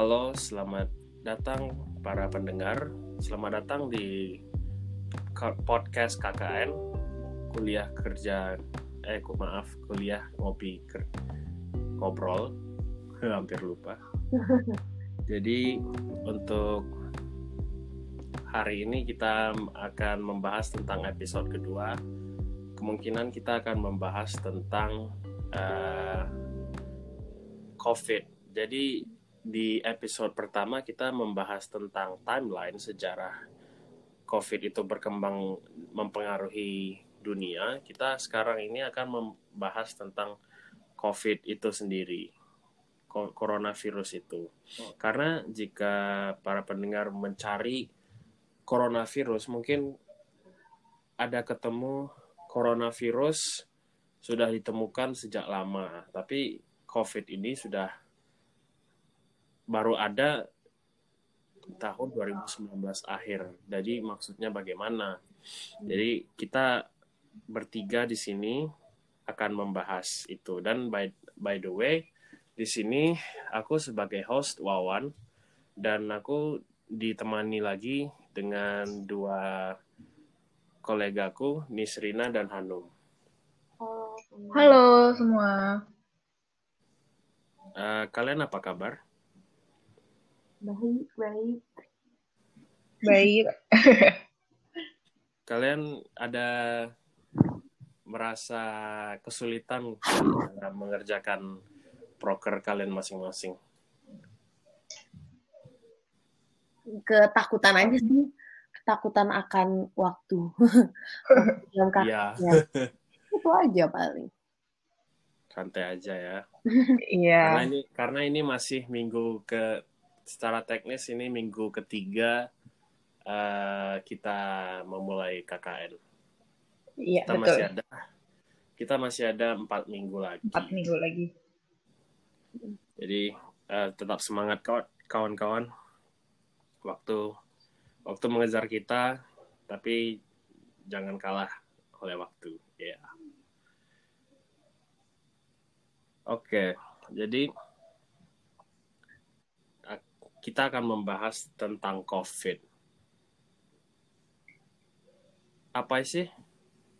Halo, selamat datang para pendengar. Selamat datang di podcast KKN kuliah kerja eh maaf kuliah ngopi ker- ngobrol hampir lupa. Jadi untuk hari ini kita akan membahas tentang episode kedua. Kemungkinan kita akan membahas tentang eh, COVID. Jadi di episode pertama kita membahas tentang timeline sejarah COVID itu berkembang mempengaruhi dunia. Kita sekarang ini akan membahas tentang COVID itu sendiri, co- coronavirus itu. Karena jika para pendengar mencari coronavirus, mungkin ada ketemu coronavirus sudah ditemukan sejak lama, tapi COVID ini sudah baru ada tahun 2019 akhir. Jadi maksudnya bagaimana? Jadi kita bertiga di sini akan membahas itu dan by by the way di sini aku sebagai host Wawan dan aku ditemani lagi dengan dua kolegaku Nisrina dan Hanum. Halo semua. Eh, kalian apa kabar? Baik, baik. Baik. Kalian ada merasa kesulitan dalam mengerjakan proker kalian masing-masing? Ketakutan aja sih. Ketakutan akan waktu. Iya, kakaknya. Itu aja paling. santai aja ya. Iya. Karena ini karena ini masih minggu ke secara teknis ini minggu ketiga eh, kita memulai KKN. Iya, Kita betul. masih ada kita masih ada empat minggu lagi. Empat minggu lagi. Jadi eh, tetap semangat kawan- kawan-kawan. Waktu waktu mengejar kita, tapi jangan kalah oleh waktu. Ya. Oke, jadi eh, kita akan membahas tentang COVID. Apa sih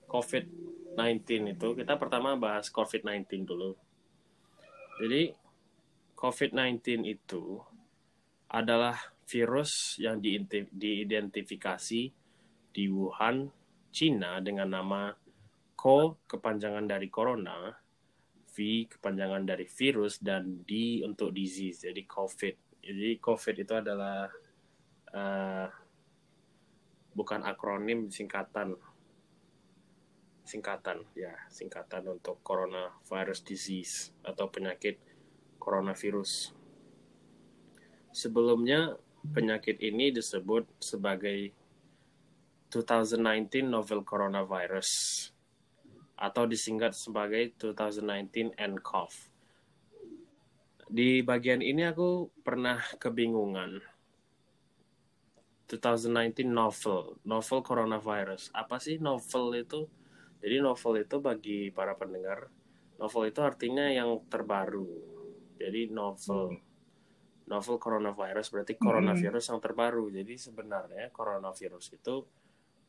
COVID-19 itu? Kita pertama bahas COVID-19 dulu. Jadi COVID-19 itu adalah virus yang diidentifikasi di Wuhan, Cina dengan nama Co kepanjangan dari corona, V kepanjangan dari virus dan D untuk disease. Jadi COVID. Jadi COVID itu adalah eh, bukan akronim singkatan singkatan ya singkatan untuk coronavirus disease atau penyakit coronavirus. Sebelumnya penyakit ini disebut sebagai 2019 novel coronavirus atau disingkat sebagai 2019 nCoV. Di bagian ini aku pernah kebingungan. 2019 novel, novel coronavirus. Apa sih novel itu? Jadi novel itu bagi para pendengar, novel itu artinya yang terbaru. Jadi novel. Novel coronavirus berarti coronavirus yang terbaru. Jadi sebenarnya coronavirus itu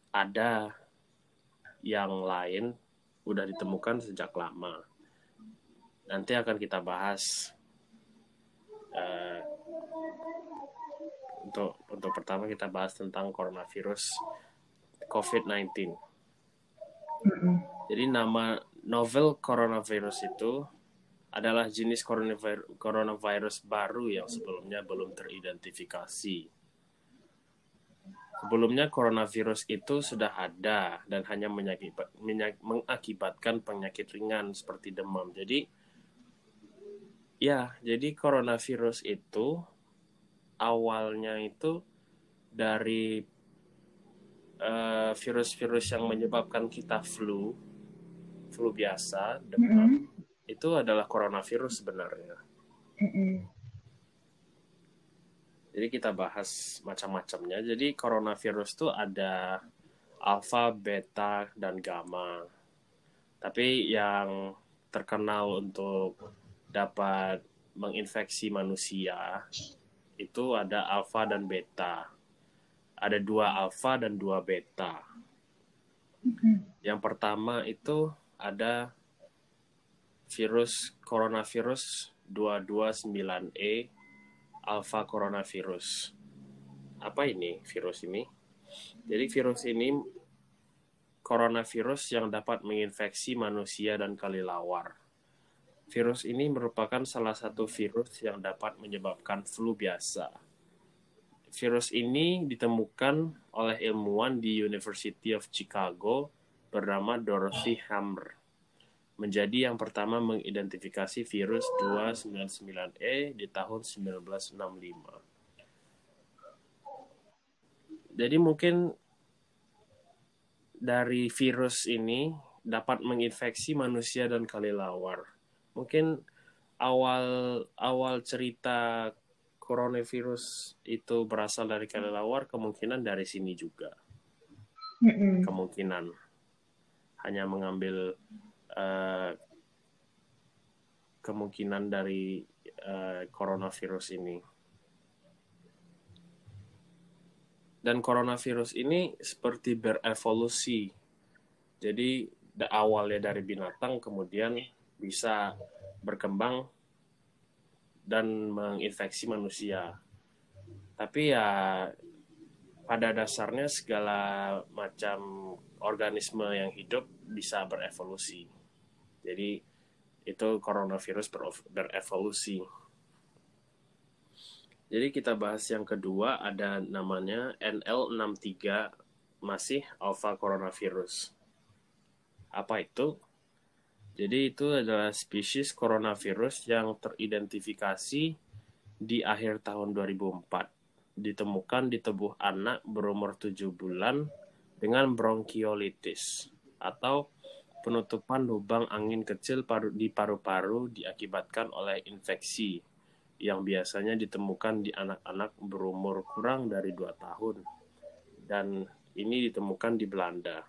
ada yang lain udah ditemukan sejak lama. Nanti akan kita bahas eh, untuk untuk pertama kita bahas tentang coronavirus COVID-19. Mm-mm. Jadi nama novel coronavirus itu adalah jenis coronavirus, coronavirus baru yang sebelumnya belum teridentifikasi. Sebelumnya coronavirus itu sudah ada dan hanya menyakibat- menyak- mengakibatkan penyakit ringan seperti demam. Jadi ya, jadi coronavirus itu awalnya itu dari eh, virus-virus yang menyebabkan kita flu, flu biasa, demam, Mm-mm. itu adalah coronavirus sebenarnya. Mm-mm. Jadi kita bahas macam-macamnya. Jadi coronavirus itu ada alpha, beta, dan gamma. Tapi yang terkenal untuk dapat menginfeksi manusia itu ada alfa dan beta. Ada dua alfa dan dua beta. Yang pertama itu ada virus coronavirus 229E alpha coronavirus. Apa ini virus ini? Jadi virus ini coronavirus yang dapat menginfeksi manusia dan kelelawar. Virus ini merupakan salah satu virus yang dapat menyebabkan flu biasa. Virus ini ditemukan oleh ilmuwan di University of Chicago bernama Dorothy Hammer. Menjadi yang pertama mengidentifikasi virus 299E di tahun 1965. Jadi mungkin dari virus ini dapat menginfeksi manusia dan kelelawar. Mungkin awal awal cerita coronavirus itu berasal dari kelelawar kemungkinan dari sini juga. Kemungkinan hanya mengambil uh, kemungkinan dari uh, coronavirus ini. Dan coronavirus ini seperti berevolusi. Jadi awalnya dari binatang kemudian bisa berkembang dan menginfeksi manusia. Tapi ya pada dasarnya segala macam organisme yang hidup bisa berevolusi. Jadi itu coronavirus ber- berevolusi. Jadi kita bahas yang kedua ada namanya NL63 masih alpha coronavirus. Apa itu? Jadi itu adalah spesies coronavirus yang teridentifikasi di akhir tahun 2004. Ditemukan di tubuh anak berumur 7 bulan dengan bronkiolitis atau penutupan lubang angin kecil paru di paru-paru diakibatkan oleh infeksi yang biasanya ditemukan di anak-anak berumur kurang dari 2 tahun. Dan ini ditemukan di Belanda.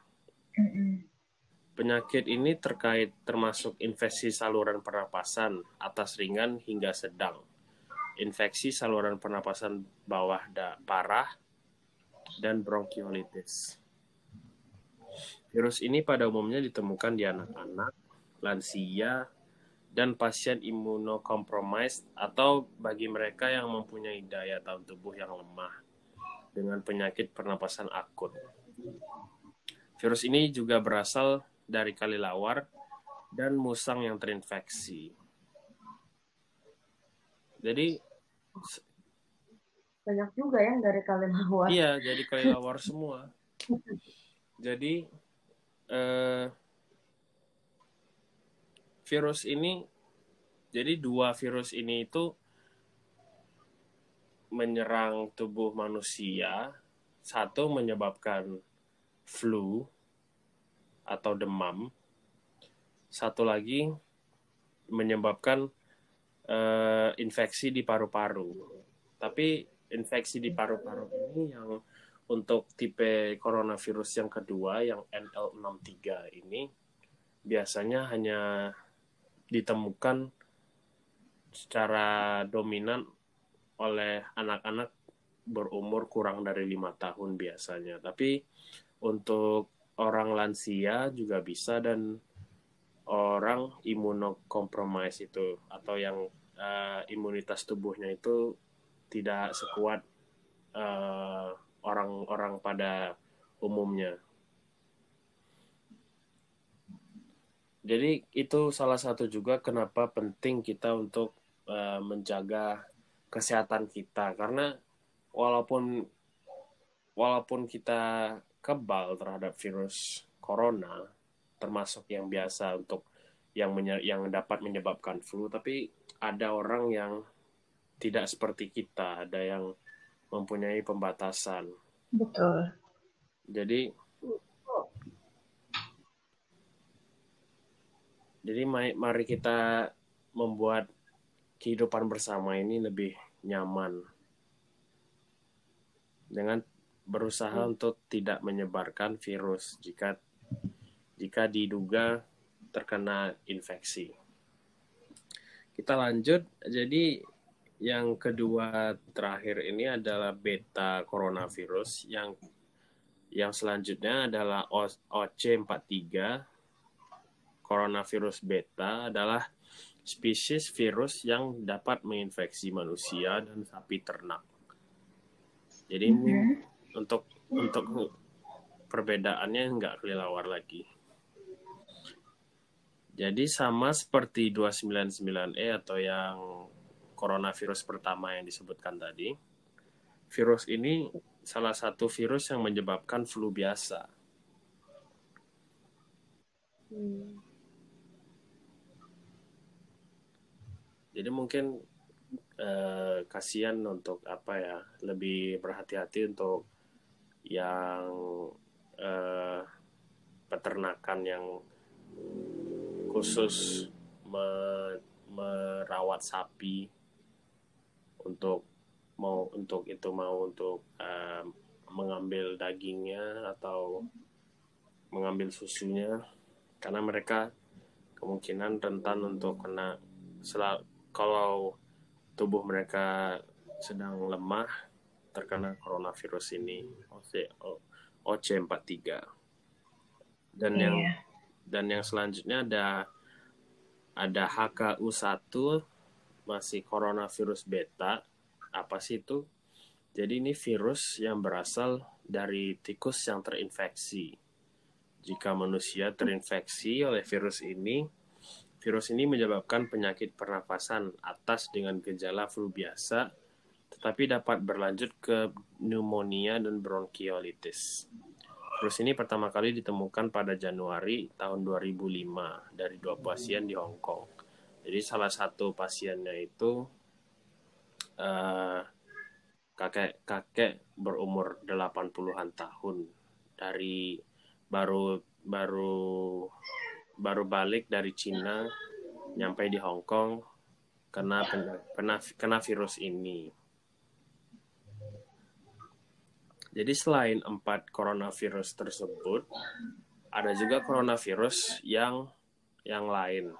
Penyakit ini terkait termasuk infeksi saluran pernapasan atas ringan hingga sedang, infeksi saluran pernapasan bawah da parah, dan bronkiolitis. Virus ini pada umumnya ditemukan di anak-anak, lansia, dan pasien imunokompromis atau bagi mereka yang mempunyai daya tahan tubuh yang lemah dengan penyakit pernapasan akut. Virus ini juga berasal dari kelelawar dan musang yang terinfeksi. Jadi Banyak juga ya dari kelelawar. iya jadi kelelawar semua. Jadi eh, virus ini jadi dua virus ini itu menyerang tubuh manusia. Satu menyebabkan flu atau demam. Satu lagi menyebabkan eh, infeksi di paru-paru. Tapi infeksi di paru-paru ini yang untuk tipe coronavirus yang kedua yang NL63 ini biasanya hanya ditemukan secara dominan oleh anak-anak berumur kurang dari lima tahun biasanya. Tapi untuk orang lansia juga bisa dan orang imunokompromis itu atau yang uh, imunitas tubuhnya itu tidak sekuat uh, orang-orang pada umumnya. Jadi itu salah satu juga kenapa penting kita untuk uh, menjaga kesehatan kita karena walaupun walaupun kita kebal terhadap virus corona termasuk yang biasa untuk yang yang dapat menyebabkan flu tapi ada orang yang tidak seperti kita ada yang mempunyai pembatasan Betul. jadi jadi mari kita membuat kehidupan bersama ini lebih nyaman dengan berusaha hmm. untuk tidak menyebarkan virus jika jika diduga terkena infeksi. Kita lanjut, jadi yang kedua terakhir ini adalah beta coronavirus yang yang selanjutnya adalah OC43 coronavirus beta adalah spesies virus yang dapat menginfeksi manusia dan sapi ternak. Jadi ini Mhm. Untuk untuk perbedaannya nggak kelelawar lagi. Jadi sama seperti 299E atau yang coronavirus pertama yang disebutkan tadi. Virus ini salah satu virus yang menyebabkan flu biasa. Hmm. Jadi mungkin eh, kasihan untuk apa ya, lebih berhati-hati untuk yang eh, peternakan yang khusus me- merawat sapi untuk mau untuk itu mau untuk eh, mengambil dagingnya atau mengambil susunya. Karena mereka kemungkinan rentan untuk kena kalau tubuh mereka sedang lemah terkena coronavirus ini OC, OC43 dan yang Iya. dan yang selanjutnya ada ada HKU1 masih coronavirus beta. Apa sih itu? Jadi ini virus yang berasal dari tikus yang terinfeksi. Jika manusia terinfeksi oleh virus ini virus ini menyebabkan penyakit pernapasan atas dengan gejala flu biasa tetapi dapat berlanjut ke pneumonia dan bronkiolitis Virus ini pertama kali ditemukan pada Januari tahun 2005 dari dua pasien di Hong Kong. Jadi salah satu pasiennya itu eh, kakek-kakek berumur 80-an tahun dari baru baru baru balik dari Cina nyampe di Hong Kong kena kena kena virus ini. Jadi selain empat coronavirus tersebut, ada juga coronavirus yang yang lain,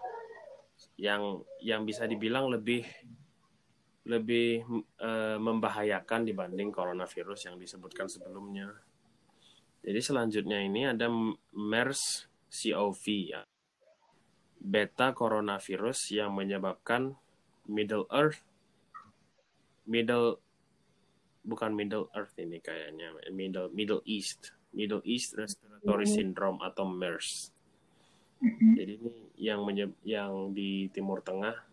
yang yang bisa dibilang lebih lebih eh, membahayakan dibanding coronavirus yang disebutkan sebelumnya. Jadi selanjutnya ini ada MERS-CoV ya, beta coronavirus yang menyebabkan Middle Earth, Middle bukan Middle Earth ini kayaknya Middle Middle East Middle East Respiratory Syndrome atau MERS. Mhm. Jadi ini yang menye- yang di Timur Tengah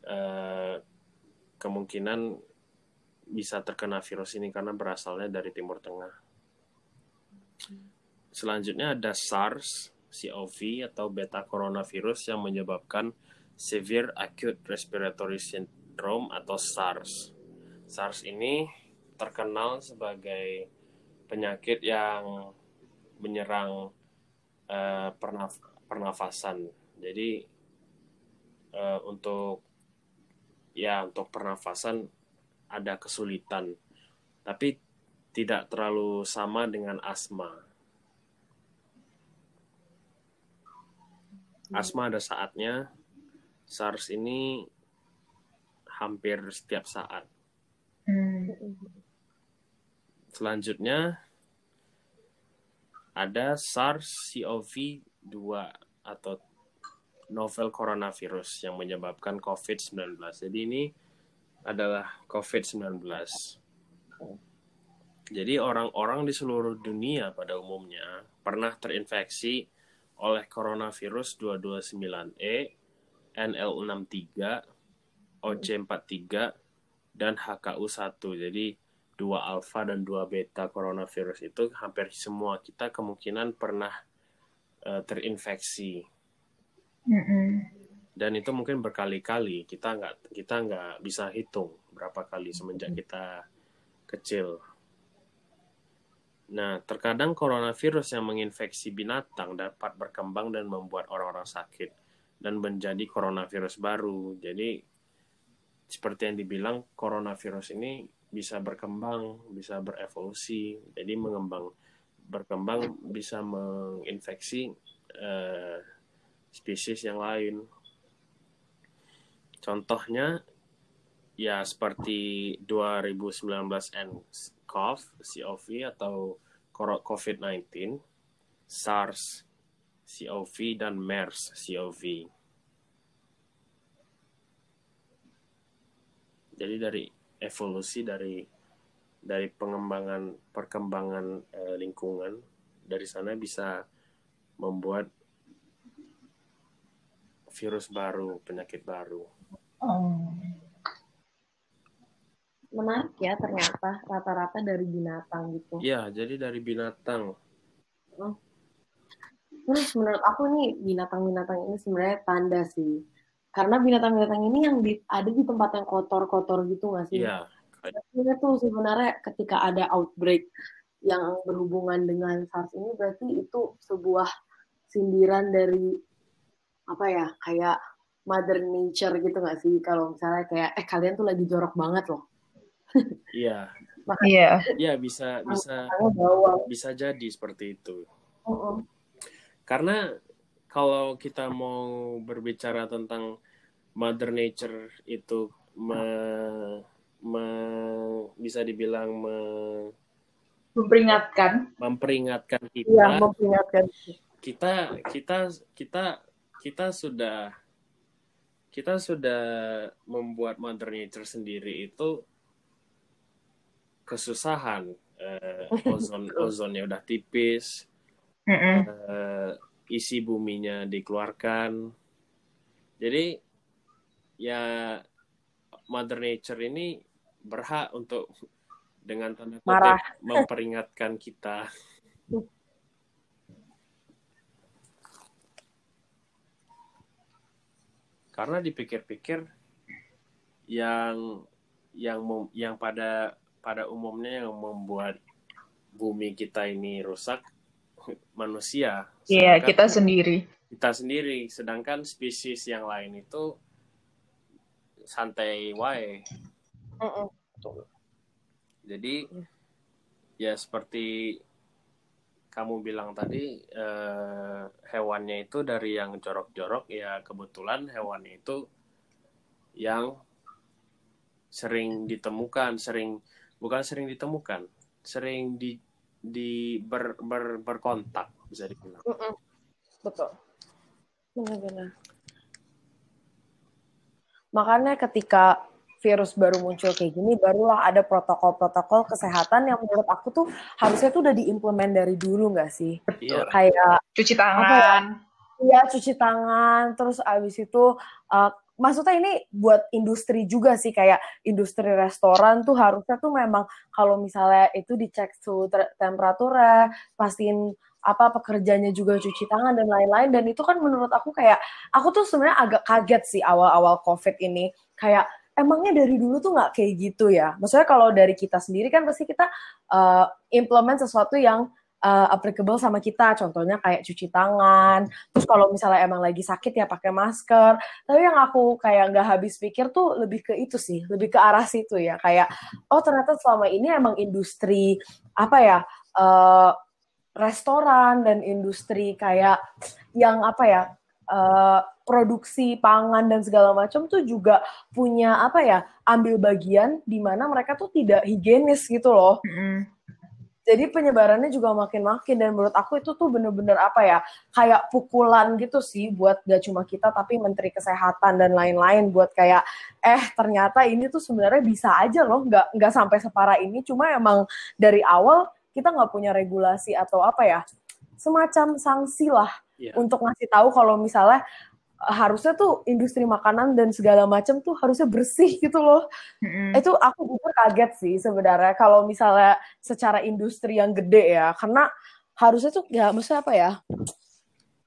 eh, kemungkinan bisa terkena virus ini karena berasalnya dari Timur Tengah. Selanjutnya ada SARS CoV atau beta coronavirus yang menyebabkan Severe Acute Respiratory Syndrome atau SARS. SARS ini terkenal sebagai penyakit yang menyerang eh, pernaf- pernafasan. Jadi eh, untuk ya untuk pernafasan ada kesulitan, tapi tidak terlalu sama dengan asma. Asma ada saatnya, SARS ini hampir setiap saat. Hmm. Selanjutnya ada SARS-CoV-2 atau novel coronavirus yang menyebabkan COVID-19. Jadi ini adalah COVID-19. Jadi orang-orang di seluruh dunia pada umumnya pernah terinfeksi oleh coronavirus 229E, NL63, OC43, dan HKU1. Jadi dua alfa dan dua beta coronavirus itu hampir semua kita kemungkinan pernah uh, terinfeksi dan itu mungkin berkali-kali kita nggak kita nggak bisa hitung berapa kali semenjak kita kecil. Nah, terkadang coronavirus yang menginfeksi binatang dapat berkembang dan membuat orang-orang sakit dan menjadi coronavirus baru. Jadi seperti yang dibilang coronavirus ini bisa berkembang, bisa berevolusi, jadi mengembang berkembang bisa menginfeksi eh, spesies yang lain. Contohnya ya seperti 2019 nCoV, COV atau COVID-19, SARS, COV dan MERS, COV. Jadi dari evolusi dari dari pengembangan perkembangan eh, lingkungan dari sana bisa membuat virus baru, penyakit baru. Oh. Menarik ya ternyata rata-rata dari binatang gitu. Ya, jadi dari binatang. Terus menurut aku nih binatang-binatang ini sebenarnya tanda sih. Karena binatang-binatang ini yang di, ada di tempat yang kotor-kotor gitu nggak sih? Iya, Ini tuh sebenarnya ketika ada outbreak yang berhubungan dengan SARS ini berarti itu sebuah sindiran dari apa ya kayak mother nature gitu nggak sih kalau misalnya kayak eh kalian tuh lagi jorok banget loh iya, Iya. iya bisa bisa bisa jadi seperti itu. Mm-mm. Karena kalau kita mau berbicara tentang Mother Nature itu me- me- bisa dibilang me- Memperingatkan. memperingatkan kita, Iya, memperingatkan. kita kita kita kita sudah kita sudah membuat Mother Nature sendiri itu kesusahan. Eh, ozon ozonnya udah tipis, Mm-mm. Isi buminya dikeluarkan. Jadi ya Mother Nature ini berhak untuk dengan tanda kutip Marah. memperingatkan kita. Karena dipikir-pikir yang yang mem- yang pada pada umumnya yang membuat bumi kita ini rusak manusia. Iya, Sedangkan- kita sendiri. kita sendiri sedangkan spesies yang lain itu santai wae Mm-mm. jadi ya seperti kamu bilang tadi eh, hewannya itu dari yang jorok-jorok ya kebetulan hewannya itu yang sering ditemukan sering bukan sering ditemukan sering di di ber, ber, berkontak bisa dibilang Mm-mm. Betul. Benar-benar. Makanya ketika virus baru muncul kayak gini, barulah ada protokol-protokol kesehatan yang menurut aku tuh harusnya tuh udah diimplement dari dulu nggak sih? iya Kayak Cuci tangan. ya cuci tangan, terus abis itu uh, maksudnya ini buat industri juga sih kayak industri restoran tuh harusnya tuh memang kalau misalnya itu dicek suhu temperaturnya, pastiin apa pekerjanya juga cuci tangan dan lain-lain. Dan itu kan menurut aku kayak aku tuh sebenarnya agak kaget sih awal-awal covid ini. Kayak emangnya dari dulu tuh nggak kayak gitu ya? Maksudnya kalau dari kita sendiri kan pasti kita uh, implement sesuatu yang uh, applicable sama kita. Contohnya kayak cuci tangan. Terus kalau misalnya emang lagi sakit ya pakai masker. Tapi yang aku kayak nggak habis pikir tuh lebih ke itu sih. Lebih ke arah situ ya. Kayak oh ternyata selama ini emang industri apa ya uh, restoran dan industri kayak yang apa ya uh, produksi pangan dan segala macam tuh juga punya apa ya ambil bagian di mana mereka tuh tidak higienis gitu loh. Mm-mm. Jadi penyebarannya juga makin-makin dan menurut aku itu tuh bener-bener apa ya kayak pukulan gitu sih buat gak cuma kita tapi menteri kesehatan dan lain-lain buat kayak eh ternyata ini tuh sebenarnya bisa aja loh nggak nggak sampai separah ini cuma emang dari awal kita nggak punya regulasi atau apa ya semacam sanksi lah Iya. untuk ngasih tahu kalau misalnya harusnya tuh industri makanan dan segala macam tuh harusnya bersih gitu loh Mm-mm. itu aku jujur kaget sih sebenarnya kalau misalnya secara industri yang gede ya karena harusnya tuh ya maksudnya apa ya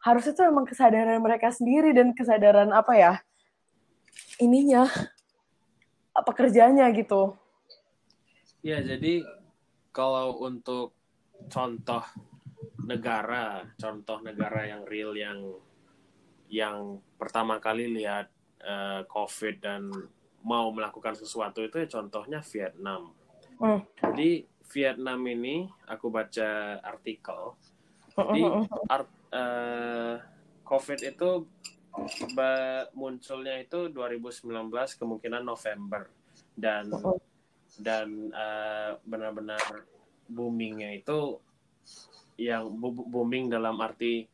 harusnya tuh emang kesadaran mereka sendiri dan kesadaran apa ya ininya pekerjanya gitu Ya, jadi kalau untuk contoh negara, contoh negara yang real yang yang pertama kali lihat eh, COVID dan mau melakukan sesuatu itu ya contohnya Vietnam. Hmm. Jadi Vietnam ini aku baca artikel Jadi art, eh, COVID itu munculnya itu 2019 kemungkinan November. dan dan eh, benar-benar boomingnya itu yang booming dalam arti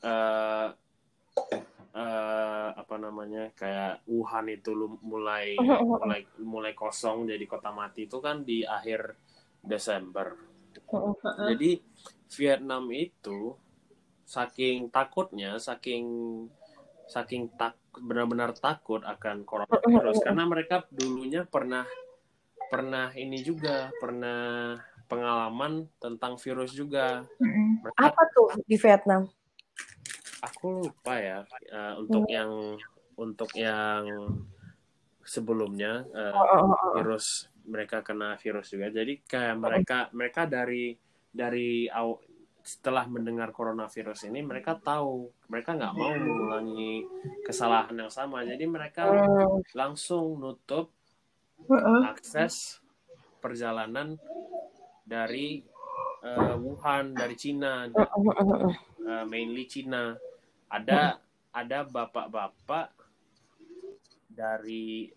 eh eh, apa namanya kayak Wuhan itu mulai mulai mulai kosong jadi kota mati itu kan di akhir Desember. Jadi Vietnam itu saking takutnya, saking saking tak benar-benar takut akan coronavirus karena mereka dulunya pernah pernah ini juga pernah pengalaman tentang virus juga. Mereka Apa tuh di Vietnam? Aku lupa ya eh, untuk yang untuk yang sebelumnya eh, Oh, oh, oh, oh. virus mereka kena virus juga. Jadi kayak mereka mereka dari dari aw- setelah mendengar coronavirus ini mereka tahu. Mereka nggak mau mengulangi kesalahan yang sama. Jadi mereka Hmm. langsung nutup Heeh. akses perjalanan dari eh, Wuhan dari Cina eh, mainly Cina ada ada bapak-bapak dari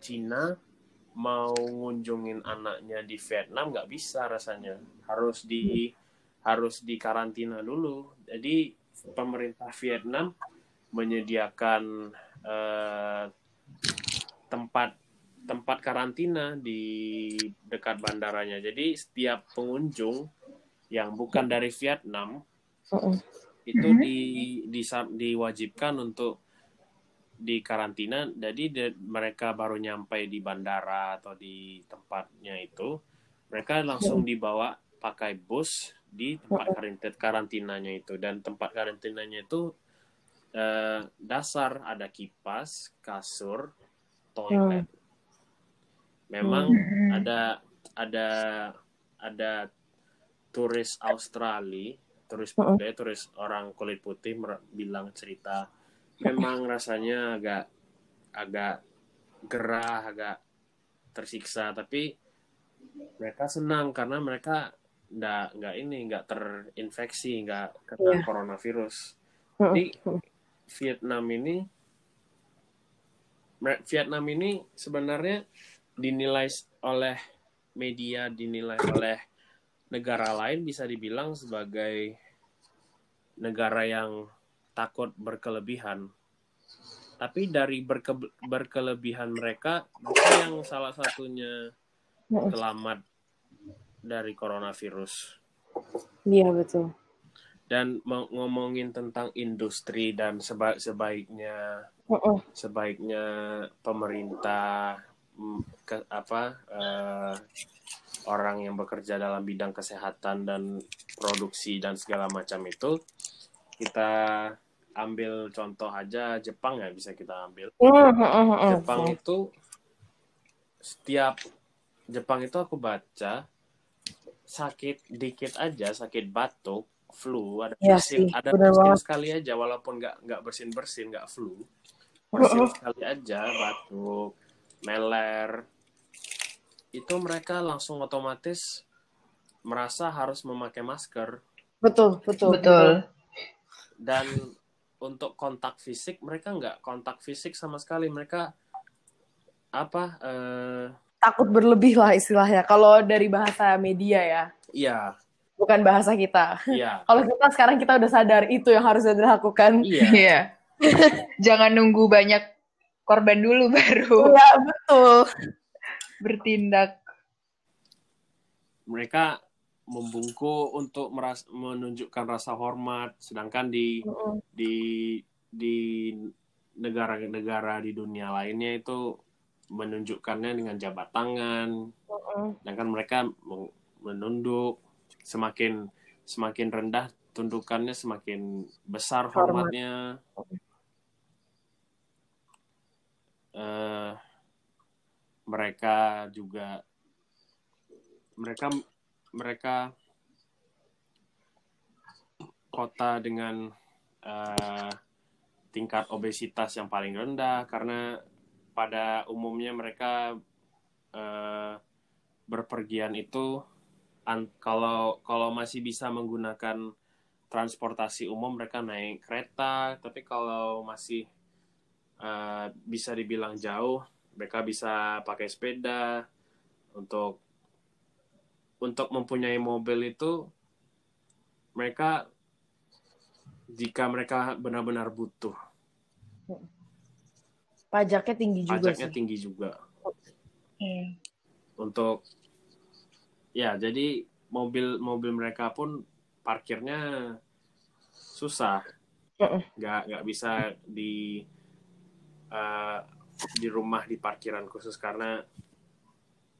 Cina mau ngunjungin anaknya di Vietnam nggak bisa rasanya. Harus di harus di karantina dulu. Jadi pemerintah Vietnam menyediakan eh, tempat tempat karantina di dekat bandaranya. Jadi setiap pengunjung yang bukan dari Vietnam Mm-mm. Itu Mhm. di, di diwajibkan untuk di karantina jadi de- mereka baru nyampe di bandara atau di tempatnya itu mereka langsung dibawa pakai bus di tempat karantin karantinanya itu. Dan tempat karantinanya itu eh, dasar ada kipas kasur toilet. Memang Mm-mm. ada ada ada turis Australia turis Mm-mm. putih turis orang kulit putih bilang cerita memang rasanya agak agak gerah agak tersiksa tapi mereka senang karena mereka nggak nggak ini nggak terinfeksi nggak kena Iya. coronavirus jadi Vietnam ini Vietnam ini sebenarnya dinilai oleh media dinilai oleh negara lain bisa dibilang sebagai negara yang takut berkelebihan. Tapi dari berke- berkelebihan mereka itu yang salah satunya selamat dari coronavirus. Iya betul. Dan ngomongin tentang industri dan seba- sebaiknya Mm-mm. sebaiknya pemerintah mm, ke, apa eh, orang yang bekerja dalam bidang kesehatan dan produksi dan segala macam itu kita ambil contoh aja Jepang ya bisa kita ambil Mm-mm. Jepang itu setiap Jepang itu aku baca sakit dikit aja sakit batuk flu ada Iya bersin sih, ada bersin banget. sekali aja walaupun nggak nggak bersin bersin nggak flu bersin sekali aja batuk meler itu mereka langsung otomatis merasa harus memakai masker Betul, betul. Betul. dan untuk kontak fisik mereka nggak kontak fisik sama sekali mereka apa eh, Takut berlebih lah istilahnya. Kalau dari bahasa media ya, iya bukan bahasa kita. iya Kalau kita sekarang kita udah sadar itu yang harus dilakukan. iya Iya. Jangan nunggu banyak korban dulu baru Iya, betul. Bertindak. mereka membungkuk untuk meras- menunjukkan rasa hormat sedangkan di Mm-mm. di di negara-negara di dunia lainnya itu menunjukkannya dengan jabat tangan Mm-mm. sedangkan mereka menunduk semakin semakin rendah tundukannya semakin besar Hormat. hormatnya Eh, mereka juga mereka mereka kota dengan eh, tingkat obesitas yang paling rendah karena pada umumnya mereka eh, berpergian itu an- kalau kalau masih bisa menggunakan transportasi umum mereka naik kereta tapi kalau masih eh, bisa dibilang jauh mereka bisa pakai sepeda untuk untuk mempunyai mobil itu mereka jika mereka benar-benar butuh pajaknya tinggi juga pajaknya sih. tinggi juga Hmm. untuk ya jadi mobil mobil mereka pun parkirnya susah nggak nggak bisa di eh, di rumah di parkiran khusus karena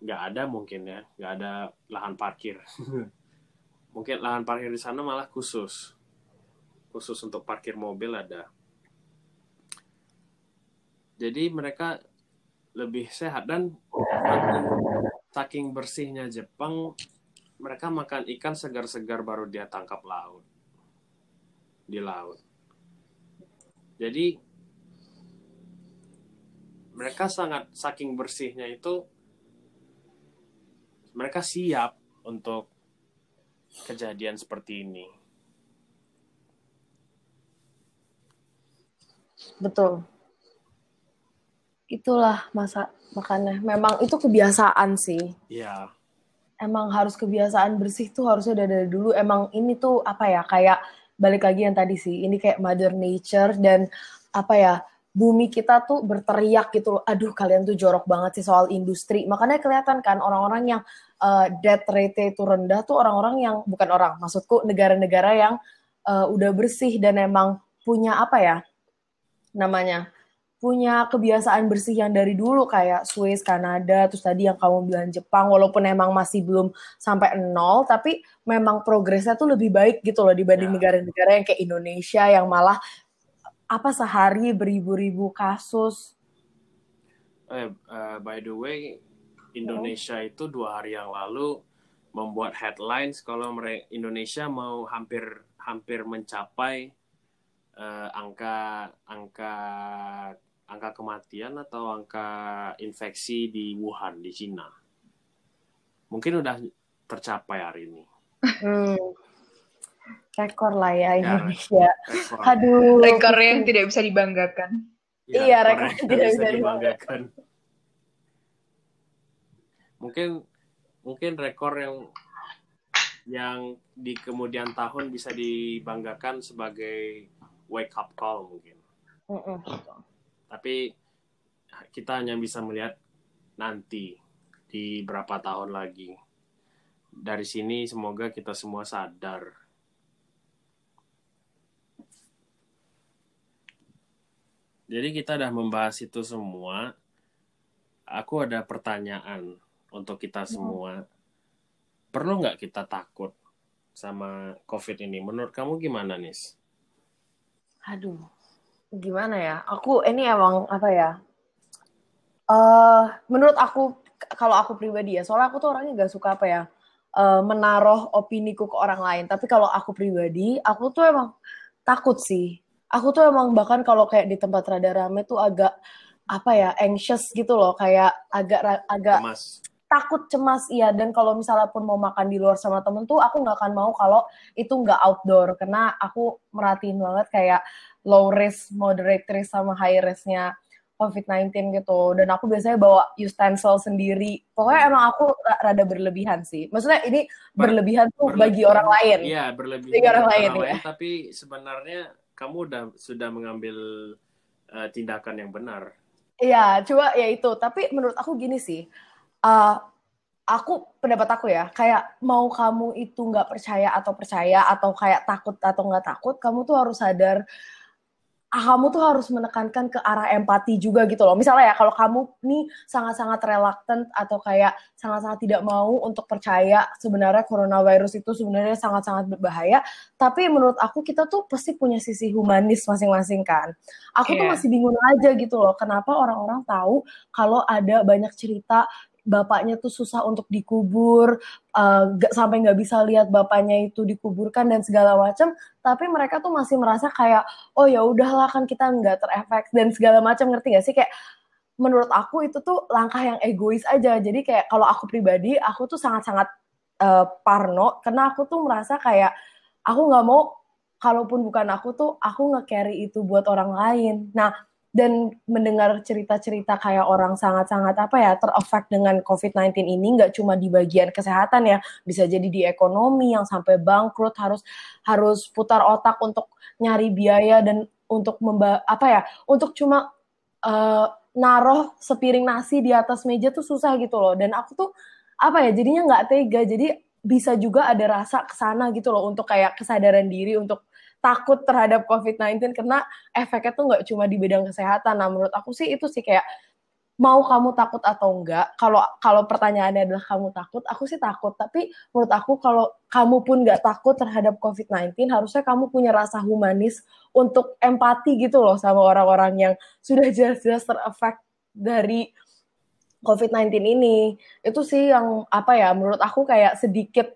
nggak ada mungkin ya nggak ada lahan parkir. Mungkin lahan parkir di sana malah khusus. Khusus untuk parkir mobil ada. Jadi mereka lebih sehat dan saking bersihnya Jepang mereka makan ikan segar-segar baru dia tangkap laut. Di laut. Jadi mereka sangat saking bersihnya itu mereka siap untuk kejadian seperti ini Betul. Itulah masa makanya memang itu kebiasaan sih. ya Emang harus kebiasaan bersih tuh harusnya dari, dari dulu. Emang ini tuh apa ya kayak balik lagi yang tadi sih. Ini kayak mother nature dan apa ya bumi kita tuh berteriak gitu loh. Aduh kalian tuh jorok banget sih soal industri. Makanya kelihatan kan orang-orang yang uh, death rate itu rendah tuh orang-orang yang bukan orang. Maksudku negara-negara yang uh, udah bersih dan emang punya apa ya namanya punya kebiasaan bersih yang dari dulu kayak Swiss, Kanada, terus tadi yang kamu bilang Jepang, walaupun emang masih belum sampai nol, tapi memang progresnya tuh lebih baik gitu loh dibanding Ya. negara-negara yang kayak Indonesia yang malah apa sehari beribu-ribu kasus. eh eh, by the way Indonesia itu dua hari yang lalu membuat headlines kalau mereka Indonesia mau hampir hampir mencapai eh, angka angka angka kematian atau angka infeksi di Wuhan di Cina. Mungkin udah tercapai hari ini. Hmm. Rekor lah ya Ya, Indonesia. Rekor. Aduh. Rekor yang tidak bisa dibanggakan. Iya, rekor rekor yang tidak bisa dibanggakan. Mungkin mungkin rekor yang yang di kemudian tahun bisa dibanggakan sebagai wake up call mungkin. Mm-mm. Tapi kita hanya bisa melihat nanti di berapa tahun lagi. Dari sini semoga kita semua sadar. Jadi kita udah membahas itu semua. Aku ada pertanyaan untuk kita semua. Perlu nggak kita takut sama COVID ini? Menurut kamu gimana, Nis? Aduh, gimana ya? Aku ini emang apa ya? eh menurut aku kalau aku pribadi ya, soalnya aku tuh orangnya gak suka apa ya eh, menaruh opiniku ke orang lain. Tapi kalau aku pribadi, aku tuh emang takut sih. Aku tuh emang bahkan kalau kayak di tempat rada rame tuh agak apa ya anxious gitu loh, kayak agak agak Mas, takut cemas iya. Dan kalau misalnya pun mau makan di luar sama temen tuh aku nggak akan mau kalau itu nggak outdoor. Karena aku merhatiin banget kayak low risk, moderate risk sama high risknya COVID-19 gitu. Dan aku biasanya bawa utensil sendiri. Pokoknya emang aku ra- rada berlebihan sih. Maksudnya ini Ber- berlebihan tuh berlebihan. bagi orang lain. Iya, berlebihan Bagi orang untuk lain, ya. tapi sebenarnya kamu udah sudah mengambil eh, tindakan yang benar. Iya, coba ya itu. Tapi menurut aku gini sih, uh, aku pendapat aku ya, kayak mau kamu itu nggak percaya atau percaya atau kayak takut atau nggak takut, kamu tuh harus sadar, kamu tuh harus menekankan ke arah empati juga gitu loh. Misalnya ya, kalau kamu nih sangat-sangat reluctant atau kayak sangat-sangat tidak mau untuk percaya sebenarnya coronavirus itu sebenarnya sangat-sangat berbahaya, tapi menurut aku kita tuh pasti punya sisi humanis masing-masing kan. Aku tuh Iya. masih bingung aja gitu loh, kenapa orang-orang tahu kalau ada banyak cerita bapaknya tuh susah untuk dikubur, uh, gak- sampai nggak bisa lihat bapaknya itu dikuburkan dan segala macam, tapi mereka tuh masih merasa kayak oh ya udahlah kan kita nggak terefek dan segala macam ngerti gak sih kayak menurut aku itu tuh langkah yang egois aja. Jadi kayak kalau aku pribadi, aku tuh sangat-sangat uh, parno karena aku tuh merasa kayak aku nggak mau kalaupun bukan aku tuh aku nge-carry itu buat orang lain. Nah, dan mendengar cerita-cerita kayak orang sangat-sangat apa ya terefek dengan COVID-19 ini nggak cuma di bagian kesehatan ya bisa jadi di ekonomi yang sampai bangkrut harus harus putar otak untuk nyari biaya dan untuk memba apa ya untuk cuma uh, naruh sepiring nasi di atas meja tuh susah gitu loh. Dan aku tuh apa ya jadinya nggak tega. Jadi bisa juga ada rasa ke sana gitu loh untuk kayak kesadaran diri untuk takut terhadap COVID-19 karena efeknya tuh nggak cuma di bidang kesehatan. Nah, menurut aku sih itu sih kayak mau kamu takut atau enggak. Kalau kalau pertanyaannya adalah kamu takut, aku sih takut. Tapi menurut aku kalau kamu pun nggak takut terhadap COVID-19, harusnya kamu punya rasa humanis untuk empati gitu loh sama orang-orang yang sudah jelas-jelas terefek dari COVID-19 ini. Itu sih yang apa ya, menurut aku kayak sedikit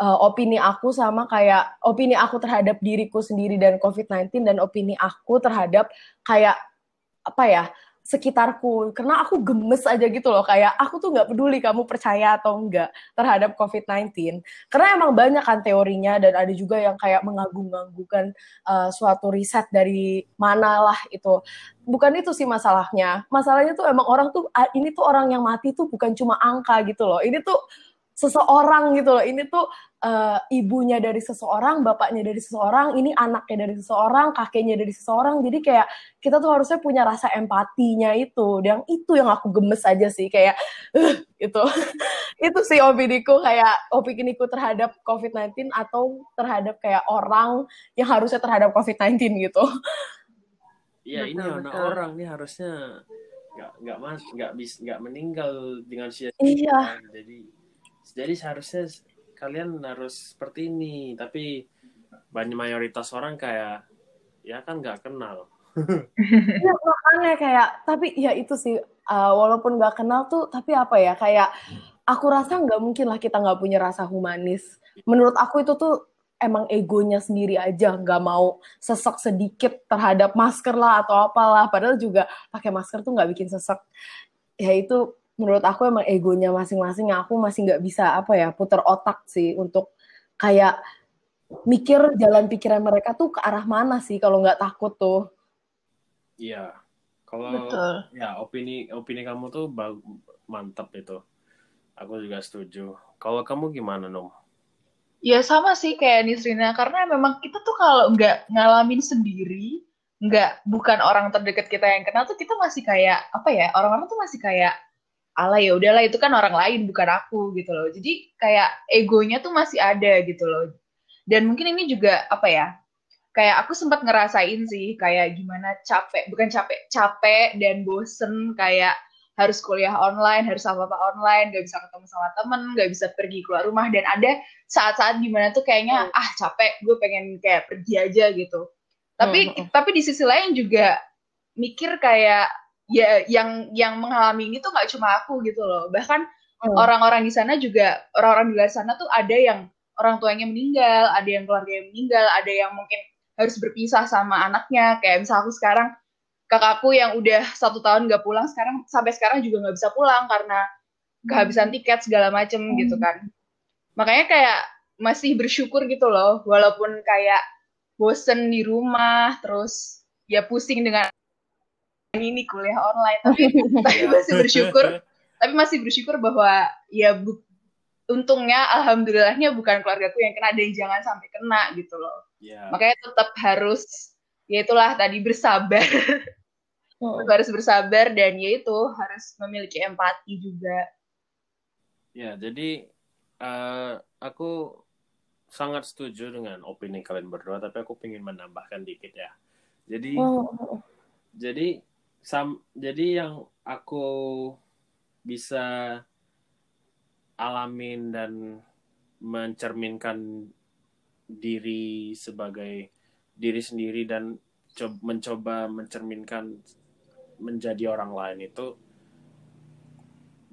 uh, opini aku sama kayak opini aku terhadap diriku sendiri dan COVID-19 dan opini aku terhadap kayak apa ya sekitarku. Karena aku gemes aja gitu loh kayak aku tuh nggak peduli kamu percaya atau enggak terhadap COVID-19 karena emang banyak kan teorinya dan ada juga yang kayak mengagung-agungkan uh, suatu riset dari mana lah itu. Bukan itu sih masalahnya. Masalahnya tuh emang orang tuh ini tuh orang yang mati tuh bukan cuma angka gitu loh. Ini tuh seseorang gitu loh. Ini tuh uh, ibunya dari seseorang, bapaknya dari seseorang, ini anaknya dari seseorang, kakeknya dari seseorang. Jadi kayak kita tuh harusnya punya rasa empatinya itu. Yang itu yang aku gemes aja sih kayak uh, itu. itu sih opiniku kayak opiniku terhadap COVID-19 atau terhadap kayak orang yang harusnya terhadap COVID-19 gitu. Iya, ini anak orang nih harusnya nggak nggak mas nggak bis nggak meninggal dengan sia-sia. Iya. Jadi jadi seharusnya kalian harus seperti ini. Tapi banyak mayoritas orang kayak ya kan nggak kenal. Ya, makanya kayak tapi ya itu sih uh, walaupun nggak kenal tuh tapi apa ya kayak aku rasa nggak mungkin lah kita nggak punya rasa humanis. Menurut aku itu tuh emang egonya sendiri aja nggak mau sesek sedikit terhadap masker lah atau apalah. Padahal juga pakai masker tuh nggak bikin sesek. Ya itu menurut aku emang egonya masing-masing aku masih nggak bisa apa ya putar otak sih untuk kayak mikir jalan pikiran mereka tuh ke arah mana sih kalau nggak takut tuh. Iya. Kalau ya opini opini kamu tuh mantap itu. Aku juga setuju. Kalau kamu gimana nom ya sama sih kayak Nisrina. Karena memang kita tuh kalau nggak ngalamin sendiri nggak bukan orang terdekat kita yang kenal tuh kita masih kayak apa ya orang-orang tuh masih kayak ala ya udahlah itu kan orang lain bukan aku gitu loh jadi kayak egonya tuh masih ada gitu loh dan mungkin ini juga apa ya kayak aku sempat ngerasain sih kayak gimana capek bukan capek capek dan bosen kayak harus kuliah online harus apa apa online gak bisa ketemu sama temen gak bisa pergi keluar rumah dan ada saat-saat gimana tuh kayaknya hmm. ah capek gue pengen kayak pergi aja gitu tapi hmm. tapi di sisi lain juga mikir kayak ya yang yang mengalami ini tuh nggak cuma aku gitu loh bahkan hmm. orang-orang hmm. di sana juga orang-orang di luar sana tuh ada yang orang tuanya meninggal ada yang keluarga yang meninggal ada yang mungkin harus berpisah sama anaknya kayak misal aku sekarang kakakku yang udah satu tahun nggak pulang sekarang sampai sekarang juga nggak bisa pulang karena kehabisan tiket segala macem hmm. gitu kan makanya kayak masih bersyukur gitu loh walaupun kayak bosen di rumah terus ya pusing dengan ini kuliah online. Tapi tapi masih bersyukur. Tapi masih bersyukur bahwa ya bu, untungnya alhamdulillahnya bukan keluargaku yang kena dan jangan sampai kena gitu loh. Yeah. makanya tetap harus ya itulah tadi bersabar. Oh. harus bersabar dan ya itu harus memiliki empati juga. Ya jadi uh, aku sangat setuju dengan opini kalian berdua tapi aku ingin menambahkan dikit ya. Jadi oh. jadi sam jadi yang aku bisa alamin dan mencerminkan diri sebagai diri sendiri dan mencoba mencerminkan menjadi orang lain itu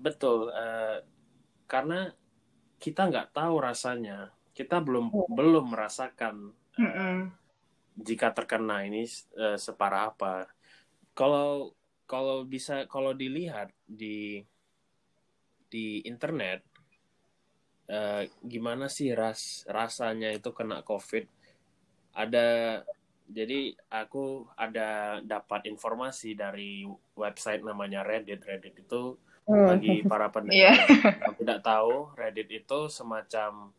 betul uh, karena kita nggak tahu rasanya. Kita belum oh. belum merasakan uh, jika terkena ini uh, separah apa kalau kalau bisa kalau dilihat di di internet uh, gimana sih ras rasanya itu kena covid ada jadi aku ada dapat informasi dari website namanya Reddit. Reddit itu bagi para pendengar Iya. yang tidak tahu, Reddit itu semacam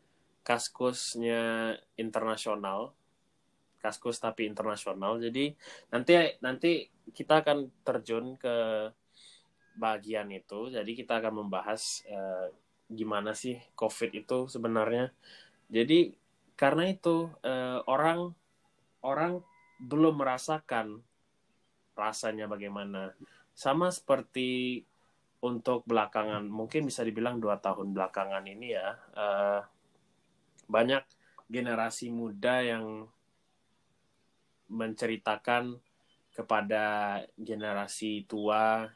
kaskusnya internasional, kaskus tapi internasional. Jadi nanti nanti kita akan terjun ke bagian itu. Jadi kita akan membahas eh, gimana sih COVID itu sebenarnya. Jadi karena itu eh, orang orang belum merasakan rasanya bagaimana. Sama seperti untuk belakangan, mungkin bisa dibilang dua tahun belakangan ini ya, eh, banyak generasi muda yang menceritakan kepada generasi tua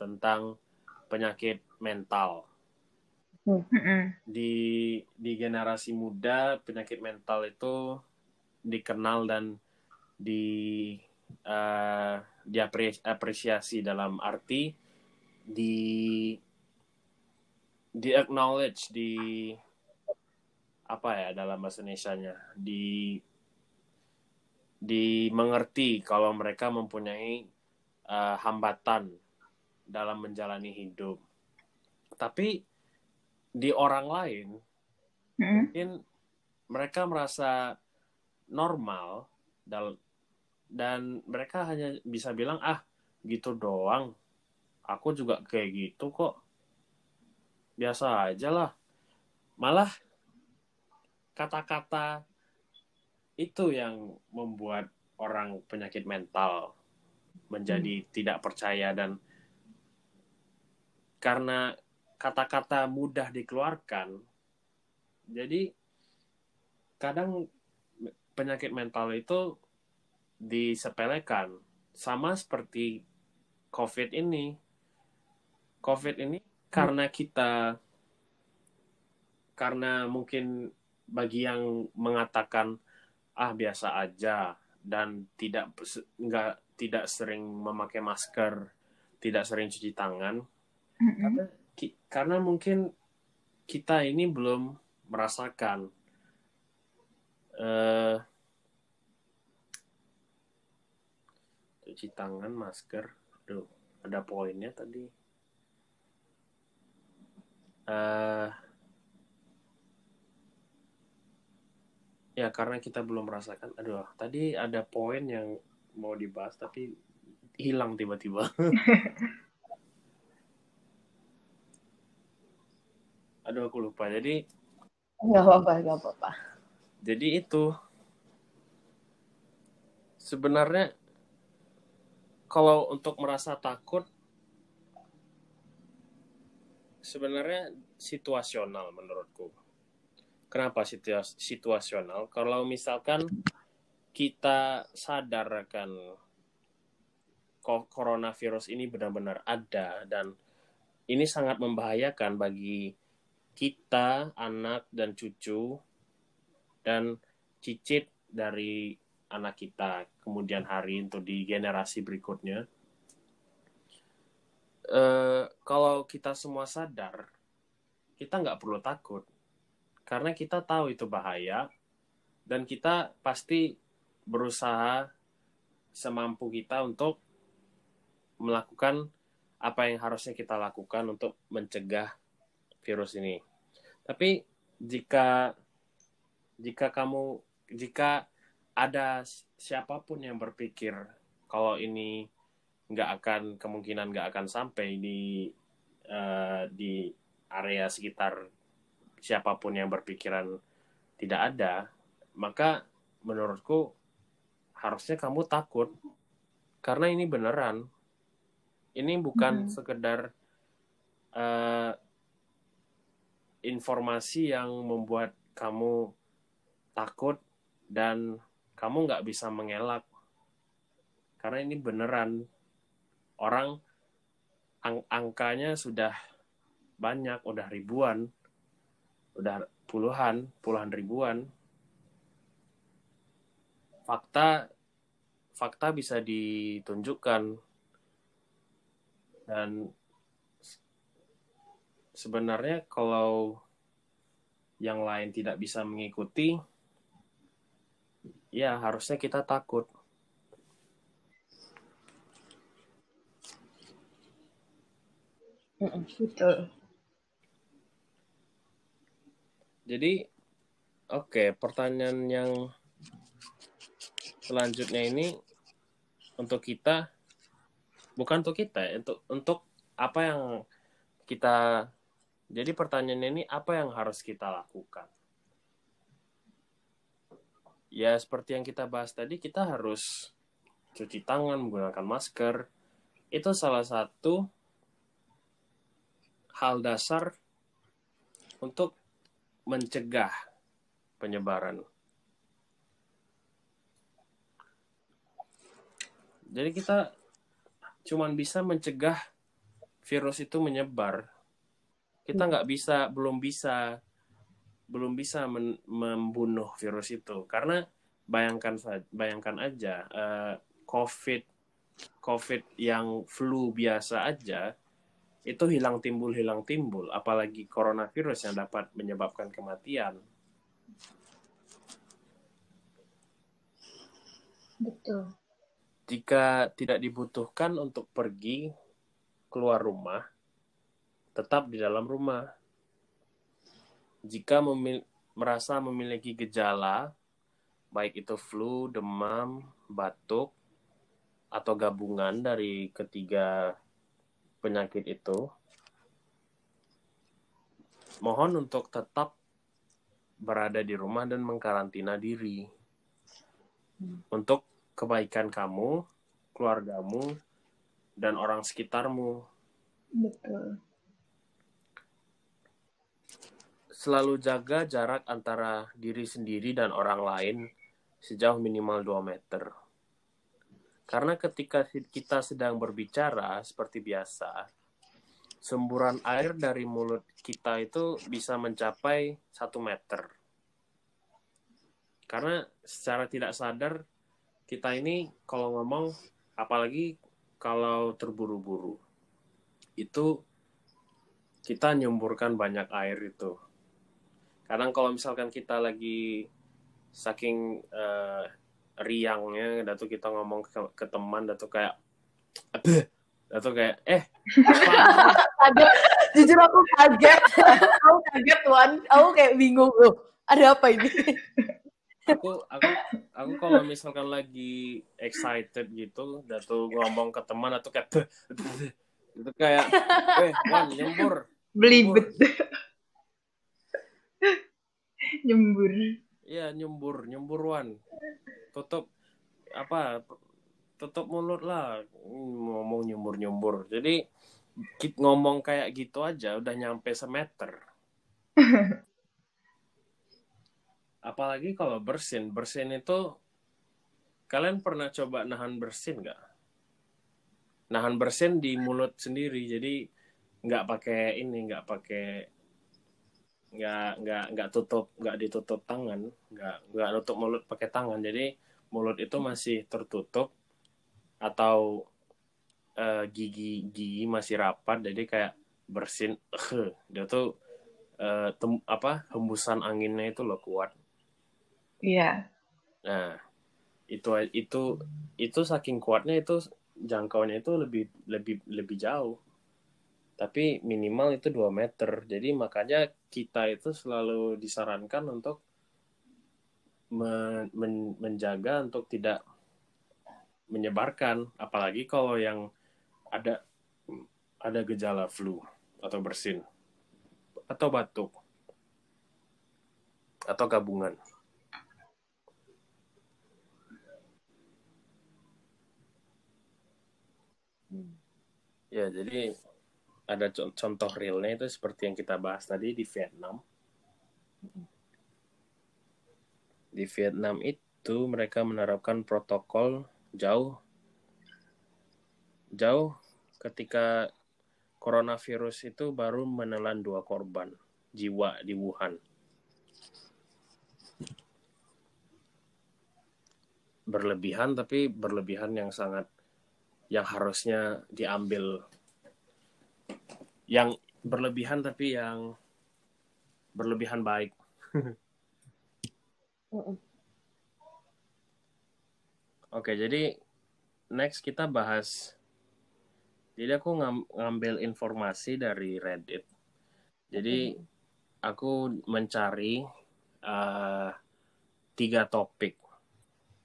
tentang penyakit mental Mm-mm. di di generasi muda penyakit mental itu dikenal dan di eh, diapresiasi dalam arti di di acknowledge di apa ya dalam bahasa Indonesia-nya di dimengerti kalau mereka mempunyai eh, hambatan dalam menjalani hidup. Tapi di orang lain Mm-mm. mungkin mereka merasa normal dal- dan mereka hanya bisa bilang ah gitu doang. Aku juga kayak gitu kok. Biasa aja lah. Malah kata-kata itu yang membuat orang penyakit mental menjadi tidak percaya dan karena kata-kata mudah dikeluarkan jadi kadang penyakit mental itu disepelekan sama seperti COVID ini. COVID ini karena kita karena mungkin bagi yang mengatakan ah biasa aja dan tidak nggak tidak sering memakai masker, tidak sering cuci tangan Mm-mm. karena ki- karena mungkin kita ini belum merasakan eh cuci tangan, masker, aduh, ada poinnya tadi. eh ya karena kita belum merasakan, aduh, tadi ada poin yang mau dibahas tapi hilang tiba-tiba. aduh, aku lupa. Jadi Nggak apa-apa, nggak apa-apa. Jadi itu sebenarnya kalau untuk merasa takut sebenarnya situasional menurutku. Kenapa situa- situasional? Kalau misalkan kita sadar akan coronavirus ini benar-benar ada dan ini sangat membahayakan bagi kita, anak dan cucu dan cicit dari anak kita kemudian hari untuk di generasi berikutnya. Eh, kalau kita semua sadar, kita nggak perlu takut karena kita tahu itu bahaya dan kita pasti berusaha semampu kita untuk melakukan apa yang harusnya kita lakukan untuk mencegah virus ini. Tapi jika jika kamu jika ada siapa pun yang berpikir kalau ini nggak akan kemungkinan nggak akan sampai di eh, di area sekitar siapa pun yang berpikiran tidak ada maka menurutku harusnya kamu takut. Karena ini beneran. Ini bukan Mhm. sekedar eh, informasi yang membuat kamu takut dan kamu nggak bisa mengelak. Karena ini beneran. Orang ang- angkanya sudah banyak udah ribuan udah puluhan puluhan ribuan fakta fakta bisa ditunjukkan dan sebenarnya kalau yang lain tidak bisa mengikuti ya harusnya kita takut. Betul. Jadi, oke, pertanyaan yang selanjutnya ini untuk kita, bukan untuk kita, ya, untuk untuk apa yang kita. Jadi pertanyaannya ini apa yang harus kita lakukan? Ya seperti yang kita bahas tadi, kita harus cuci tangan, menggunakan masker. Itu salah satu hal dasar untuk mencegah penyebaran. Jadi kita cuman bisa mencegah virus itu menyebar. Kita nggak bisa, belum bisa, belum bisa men membunuh virus itu karena bayangkan bayangkan aja uh, COVID COVID yang flu biasa aja itu hilang timbul hilang timbul. Apalagi coronavirus yang dapat menyebabkan kematian. Betul. Jika tidak dibutuhkan untuk pergi keluar rumah tetap di dalam rumah. Jika memil merasa memiliki gejala baik itu flu demam batuk atau gabungan dari ketiga penyakit itu, mohon untuk tetap berada di rumah dan mengkarantina diri. Untuk kebaikan kamu, keluargamu, dan orang sekitarmu. Betul. Selalu jaga jarak antara diri sendiri dan orang lain sejauh minimal 2 meter. Karena ketika kita sedang berbicara seperti biasa, semburan air dari mulut kita itu bisa mencapai satu meter. Karena secara tidak sadar kita ini kalau ngomong, apalagi kalau terburu-buru, itu kita nyemburkan banyak air itu. Kadang kalau misalkan kita lagi saking uh, riangnya datu kita ngomong ke, ke teman datu kayak datu kayak eh kaget. Jujur aku kaget. Aku kaget tuan aku kayak bingung loh ada apa ini? Aku aku aku kalau misalkan lagi excited gitu datu ngomong ke teman atau kayak itu kayak eh wan nyembur belibet. nyembur iya nyembur nyembur wan tutup apa tutup mulut lah. Ngomong nyumbur nyumbur jadi ngomong kayak gitu aja udah nyampe semeter. Apalagi kalau bersin. Bersin itu kalian pernah coba nahan bersin nggak? Nahan bersin di mulut sendiri. Jadi nggak pakai ini nggak pakai nggak nggak nggak tutup nggak ditutup tangan nggak nggak nutup mulut pakai tangan. Jadi mulut itu masih tertutup atau uh, gigi gigi masih rapat. Jadi kayak bersin uh, dia tuh uh, tem, apa hembusan anginnya itu loh kuat. Iya. Yeah. nah itu itu itu saking kuatnya itu jangkauannya itu lebih lebih lebih jauh tapi minimal itu 2 meter. Jadi makanya kita itu selalu disarankan untuk men men menjaga untuk tidak menyebarkan, apalagi kalau yang ada ada gejala flu atau bersin atau batuk atau gabungan. Ya, jadi ada contoh realnya itu seperti yang kita bahas tadi di Vietnam. Di Vietnam itu mereka menerapkan protokol jauh jauh ketika coronavirus itu baru menelan dua korban jiwa di Wuhan. Berlebihan tapi berlebihan yang sangat yang harusnya diambil yang berlebihan tapi yang berlebihan baik. Oke, jadi next kita bahas. Jadi aku ngam- ngambil informasi dari Reddit. Jadi aku mencari uh, tiga topik.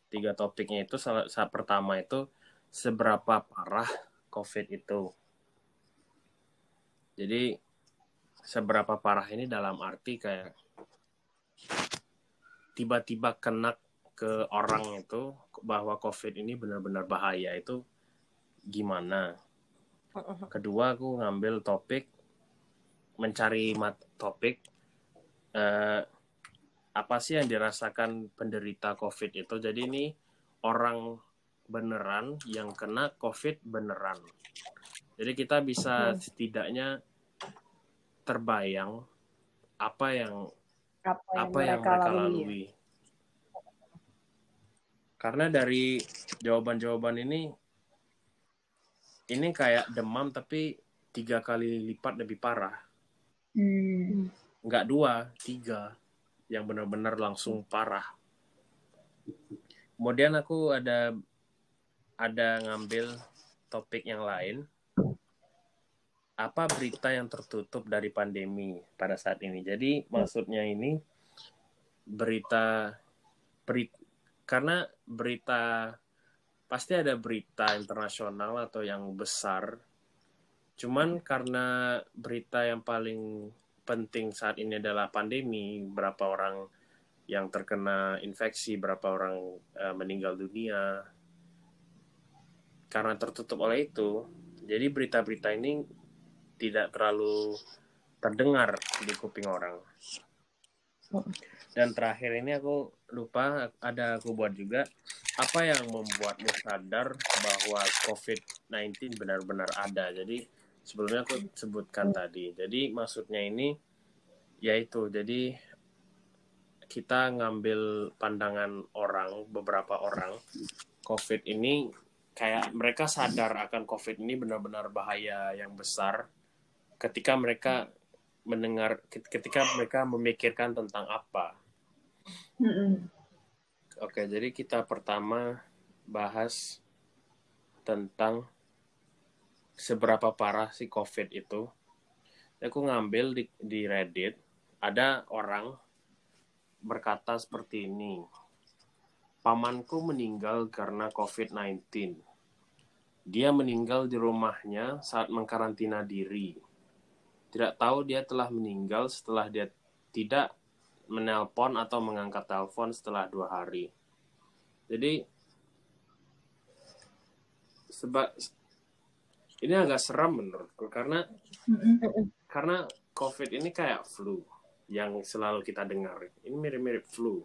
Tiga topiknya itu salah, saat pertama itu seberapa parah COVID itu. Jadi seberapa parah ini dalam arti kayak tiba-tiba kena ke orang itu bahwa COVID ini benar-benar bahaya itu gimana? Kedua aku ngambil topik mencari mat topik eh, apa sih yang dirasakan penderita COVID itu. Jadi ini orang beneran yang kena COVID beneran. Jadi kita bisa setidaknya terbayang apa yang Apa yang apa yang mereka, mereka lalui. lalui. Karena dari jawaban-jawaban ini, ini kayak demam tapi tiga kali lipat lebih parah. Hmm. Nggak dua, tiga. Yang benar-benar langsung parah. Kemudian aku ada ada ngambil topik yang lain. Apa berita yang tertutup dari pandemi pada saat ini? Jadi maksudnya ini berita berita karena berita pasti ada berita internasional atau yang besar. Cuman karena berita yang paling penting saat ini adalah pandemi, berapa orang yang terkena infeksi, berapa orang uh, meninggal dunia. Karena tertutup oleh itu, jadi berita-berita ini tidak terlalu terdengar di kuping orang. Dan terakhir ini aku lupa ada aku buat juga apa yang membuatmu sadar bahwa COVID-19 benar-benar ada. Jadi sebelumnya aku sebutkan tadi. Jadi maksudnya ini yaitu jadi kita ngambil pandangan orang beberapa orang COVID ini kayak mereka sadar akan COVID ini benar-benar bahaya yang besar ketika mereka mendengar ketika mereka memikirkan tentang apa Mm-mm. Oke, jadi kita pertama bahas tentang seberapa parah si COVID itu. Aku ngambil di, di Reddit, ada orang berkata seperti ini. Pamanku meninggal karena COVID-19. Dia meninggal di rumahnya saat mengkarantina diri. Tidak tahu dia telah meninggal setelah dia tidak menelpon atau mengangkat telepon setelah dua hari. Jadi sebab ini agak seram menurutku karena karena COVID ini kayak flu yang selalu kita dengar. Ini mirip-mirip flu.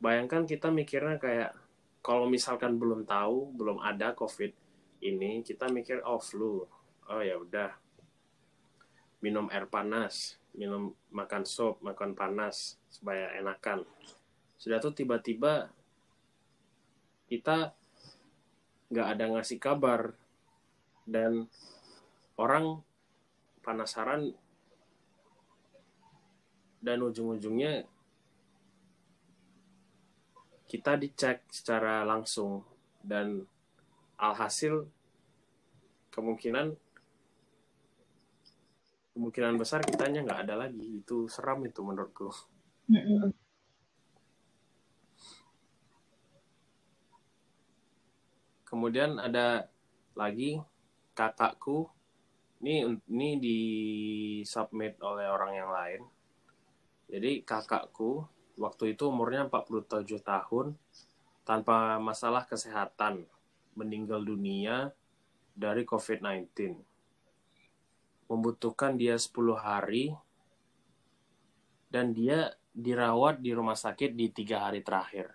Bayangkan kita mikirnya kayak kalau misalkan belum tahu, belum ada COVID ini, kita mikir oh flu. Oh ya udah. Minum air panas, minum makan sop, makan panas supaya enakan. Sudah tuh tiba-tiba kita nggak ada ngasih kabar dan orang penasaran dan ujung-ujungnya kita dicek secara langsung dan alhasil kemungkinan kemungkinan besar kitanya nggak ada lagi. Itu seram itu menurutku. Mm-mm. kemudian ada lagi kakakku. Ini ini di submit oleh orang yang lain. Jadi kakakku waktu itu umurnya 47 tahun tanpa masalah kesehatan meninggal dunia dari COVID-19 membutuhkan dia 10 hari dan dia dirawat di rumah sakit di tiga hari terakhir.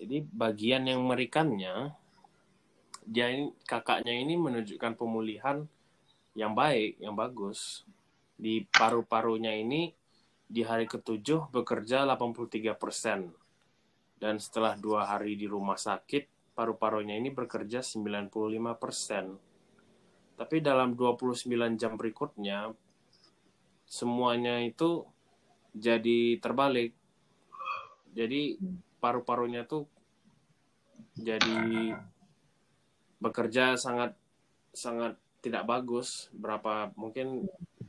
Jadi bagian yang merikannya, dia ini, kakaknya ini menunjukkan pemulihan yang baik, yang bagus. Di paru-parunya ini di hari ketujuh bekerja 83 persen. Dan setelah dua hari di rumah sakit, paru-parunya ini bekerja 95 persen. Tapi dalam 29 jam berikutnya, semuanya itu jadi terbalik. Jadi paru-parunya tuh jadi bekerja sangat sangat tidak bagus berapa mungkin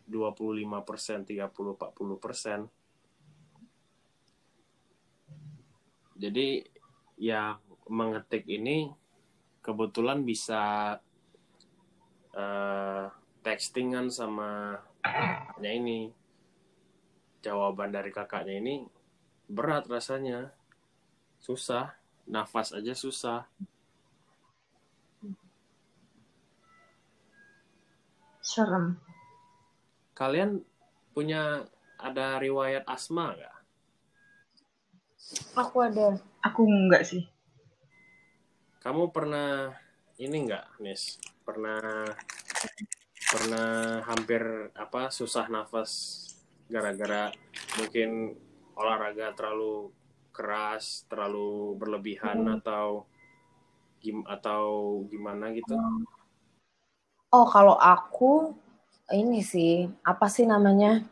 25 persen 30 40 persen jadi ya mengetik ini kebetulan bisa uh, textingan sama kakaknya ini. Jawaban dari kakaknya ini berat rasanya. Susah. Nafas aja susah. Serem. Kalian punya ada riwayat asma nggak? Aku ada. Aku enggak sih. Kamu pernah ini nggak Nis pernah pernah hampir apa susah nafas gara-gara mungkin olahraga terlalu keras, terlalu berlebihan hmm. atau gim atau gimana gitu? Oh, kalau aku ini sih apa sih namanya?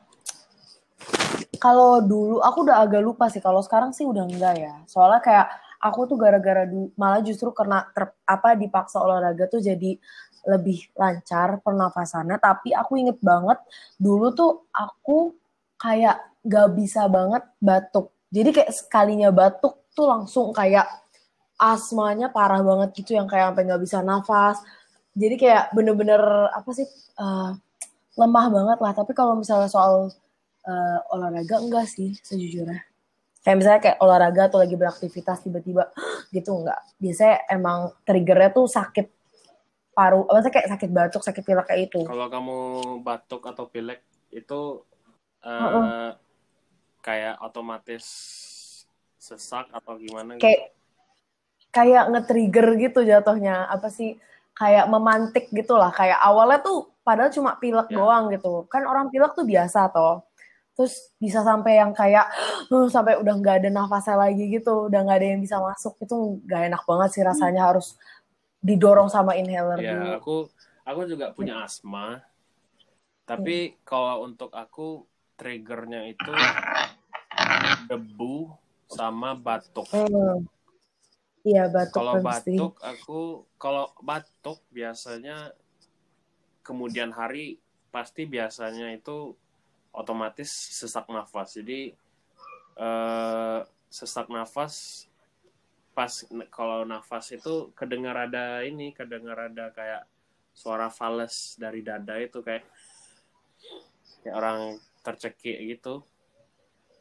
Kalau dulu aku udah agak lupa sih. Kalau sekarang sih udah enggak ya. Soalnya kayak aku tuh gara-gara malah justru karena ter, apa dipaksa olahraga tuh jadi lebih lancar pernafasannya. Tapi aku inget banget dulu tuh aku kayak gak bisa banget batuk jadi kayak sekalinya batuk tuh langsung kayak asmanya parah banget gitu yang kayak sampai nggak bisa nafas. Jadi kayak bener-bener apa sih uh, lemah banget lah. Tapi kalau misalnya soal uh, olahraga enggak sih sejujurnya. Kayak misalnya kayak olahraga atau lagi beraktivitas tiba-tiba gitu enggak. Biasanya emang triggernya tuh sakit paru, maksudnya kayak sakit batuk, sakit pilek kayak itu. Kalau kamu batuk atau pilek itu uh, uh -uh kayak otomatis sesak atau gimana gitu? Kayak kayak nge-trigger gitu jatuhnya. Apa sih? Kayak memantik gitu lah. Kayak awalnya tuh padahal cuma pilek yeah. doang gitu. Kan orang pilek tuh biasa toh. Terus bisa sampai yang kayak uh, sampai udah nggak ada nafasnya lagi gitu, udah nggak ada yang bisa masuk. Itu nggak enak banget sih rasanya hmm. harus didorong sama inhaler yeah, dulu. aku aku juga punya asma. Tapi hmm. kalau untuk aku triggernya itu debu sama batuk. Hmm. Iya batuk. Kalau batuk aku kalau batuk biasanya kemudian hari pasti biasanya itu otomatis sesak nafas. Jadi eh, sesak nafas pas kalau nafas itu kedengar ada ini, kedengar ada kayak suara fals dari dada itu kayak kayak orang tercekik gitu.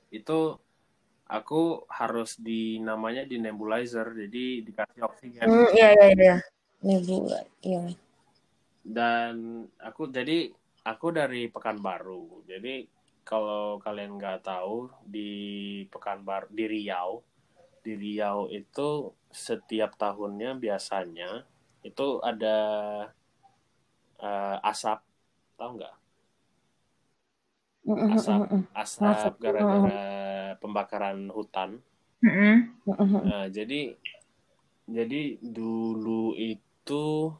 Itu aku harus di namanya di nebulizer jadi dikasih oksigen. Mm, iya iya iya. Nebula iya. Dan aku jadi aku dari Pekanbaru. Jadi kalau kalian nggak tahu di Pekanbaru di Riau di Riau itu setiap tahunnya biasanya itu ada uh, asap tahu nggak? Asap asap gara-gara pembakaran hutan. Nah, jadi jadi dulu itu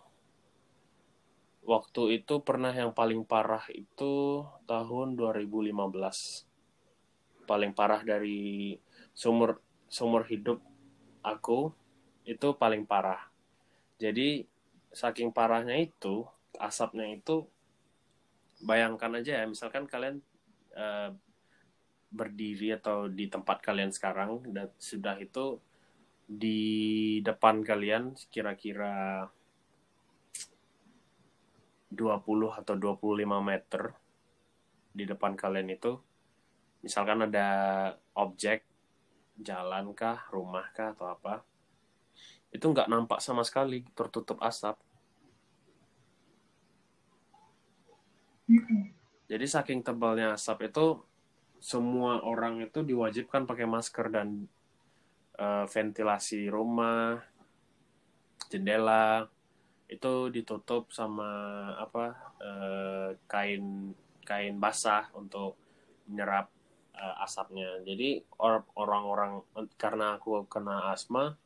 waktu itu pernah yang paling parah itu tahun 2015. Paling parah dari sumur sumur hidup aku itu paling parah. Jadi saking parahnya itu, asapnya itu bayangkan aja ya, misalkan kalian uh, berdiri atau di tempat kalian sekarang dan sudah itu di depan kalian kira-kira 20 atau 25 meter di depan kalian itu misalkan ada objek jalan kah, rumah kah atau apa itu nggak nampak sama sekali tertutup asap. Jadi saking tebalnya asap itu semua orang itu diwajibkan pakai masker dan uh, ventilasi rumah, jendela itu ditutup sama apa uh, kain kain basah untuk menyerap uh, asapnya. Jadi orang-orang karena aku kena asma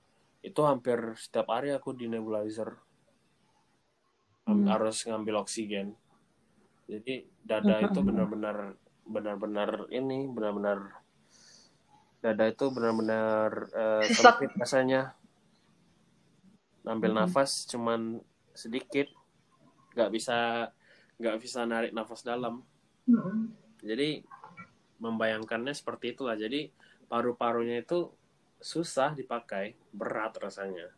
itu hampir setiap hari aku di nebulizer hmm. harus ngambil oksigen jadi dada itu benar-benar benar-benar ini benar-benar dada itu benar-benar uh, sempit rasanya Ambil Mhm. nafas cuman sedikit, nggak bisa nggak bisa narik nafas dalam. Mm-mm. Jadi membayangkannya seperti itulah. Jadi paru-parunya itu susah dipakai, berat rasanya.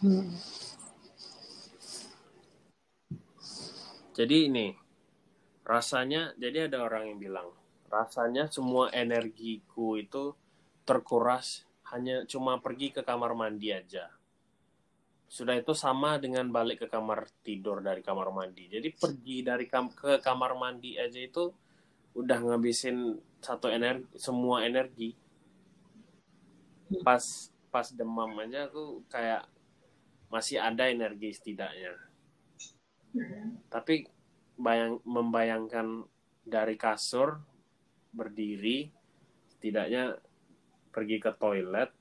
Hmm. Jadi ini rasanya, jadi ada orang yang bilang rasanya semua energiku itu terkuras hanya cuma pergi ke kamar mandi aja. Sudah itu sama dengan balik ke kamar tidur dari kamar mandi. Jadi pergi dari kam ke kamar mandi aja itu udah ngabisin satu energi, semua energi. Pas pas demam aja aku kayak masih ada energi setidaknya. Tapi bayang membayangkan dari kasur berdiri setidaknya pergi ke toilet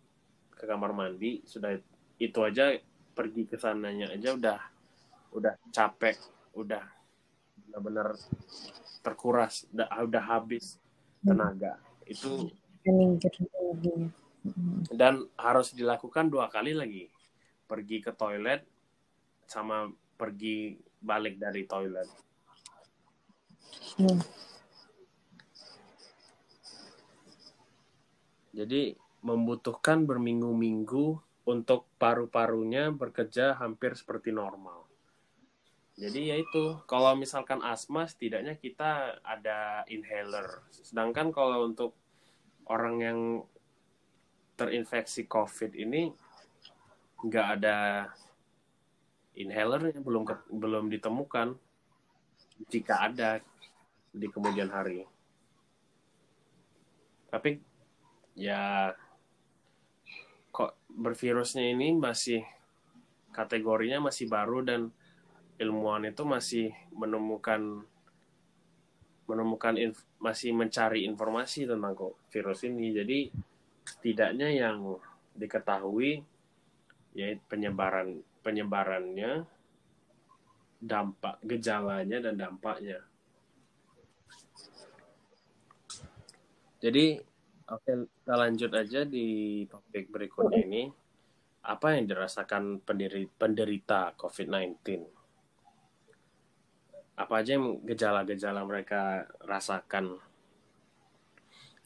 ke kamar mandi sudah itu aja pergi ke sananya aja udah udah capek udah benar-benar terkuras udah udah habis tenaga itu. Hmm. dan harus dilakukan dua kali lagi pergi ke toilet sama pergi balik dari toilet Hmm. jadi membutuhkan berminggu-minggu untuk paru-parunya bekerja hampir seperti normal jadi ya itu kalau misalkan asma setidaknya kita ada inhaler sedangkan kalau untuk orang yang terinfeksi COVID ini nggak ada inhaler belum ke- belum ditemukan jika ada di kemudian hari. Tapi ya kok bervirusnya ini masih kategorinya masih baru dan ilmuwan itu masih menemukan menemukan inf- masih mencari informasi tentang kok virus ini. Jadi setidaknya yang diketahui yaitu penyebaran penyebarannya, dampak gejalanya dan dampaknya. Jadi oke kita lanjut aja di topik berikutnya ini. Apa yang dirasakan penderita COVID-19? Apa aja yang gejala-gejala mereka rasakan?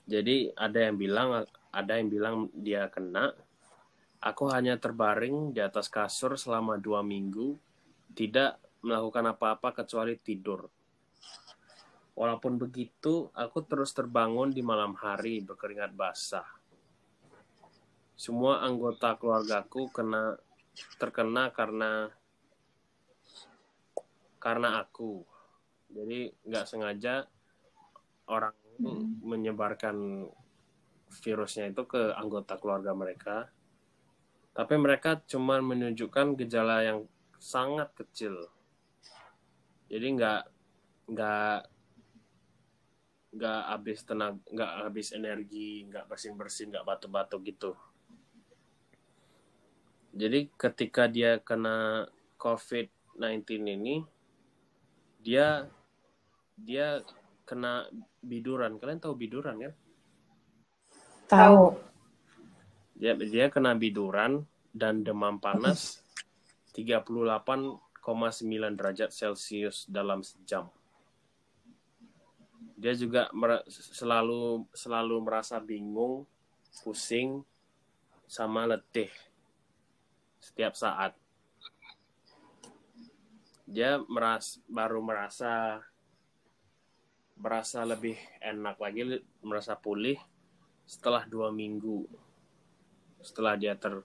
Jadi ada yang bilang ada yang bilang dia kena. Aku hanya terbaring di atas kasur selama dua minggu, tidak melakukan apa-apa kecuali tidur. Walaupun begitu, aku terus terbangun di malam hari berkeringat basah. Semua anggota keluargaku kena terkena karena karena aku. Jadi nggak sengaja orang menyebarkan virusnya itu ke anggota keluarga mereka. Tapi mereka cuma menunjukkan gejala yang sangat kecil. Jadi nggak nggak nggak habis tenaga, nggak habis energi, nggak bersin bersin, nggak batuk-batuk gitu. Jadi ketika dia kena COVID-19 ini, dia dia kena biduran. Kalian tahu biduran kan? Tahu. Dia dia kena biduran dan demam panas 38,9 derajat Celcius dalam sejam. Dia juga mer- selalu selalu merasa bingung, pusing, sama letih setiap saat. Dia meras baru merasa merasa lebih enak lagi, merasa pulih setelah dua minggu setelah dia ter,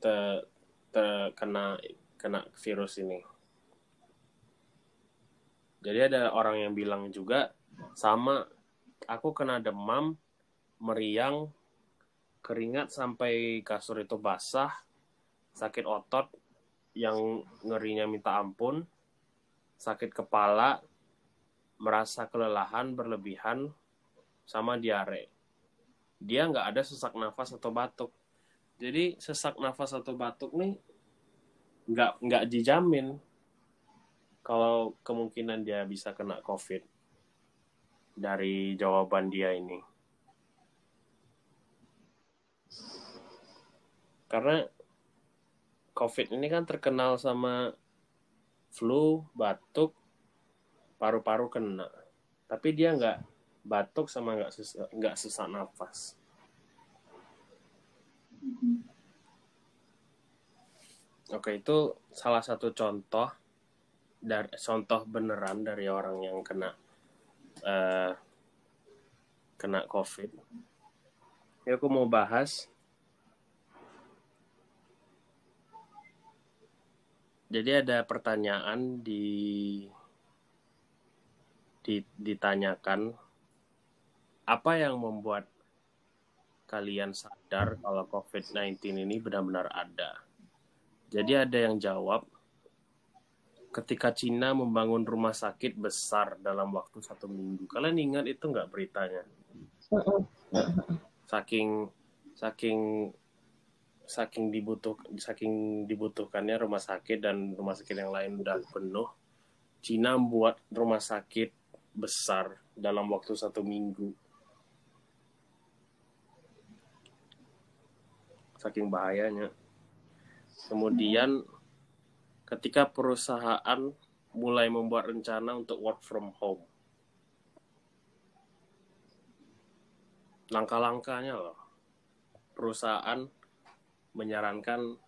te- terkena kena virus ini. Jadi ada orang yang bilang juga sama aku kena demam, meriang, keringat sampai kasur itu basah, sakit otot yang ngerinya minta ampun, sakit kepala, merasa kelelahan berlebihan, sama diare. Dia nggak ada sesak nafas atau batuk. Jadi sesak nafas atau batuk nih nggak nggak dijamin kalau kemungkinan dia bisa kena COVID dari jawaban dia ini. Karena COVID ini kan terkenal sama flu, batuk, paru-paru kena. Tapi dia nggak batuk sama nggak sesak, nggak sesak nafas. Oke, itu salah satu contoh dari contoh beneran dari orang yang kena uh, kena COVID. Ya, aku mau bahas. Jadi ada pertanyaan di, di ditanyakan apa yang membuat kalian sadar kalau COVID-19 ini benar-benar ada? Jadi ada yang jawab, ketika Cina membangun rumah sakit besar dalam waktu satu minggu. Kalian ingat itu nggak beritanya? Saking saking saking dibutuh saking dibutuhkannya rumah sakit dan rumah sakit yang lain udah penuh. Cina membuat rumah sakit besar dalam waktu satu minggu. Saking bahayanya. Kemudian ketika perusahaan mulai membuat rencana untuk work from home. Langkah-langkahnya loh. Perusahaan menyarankan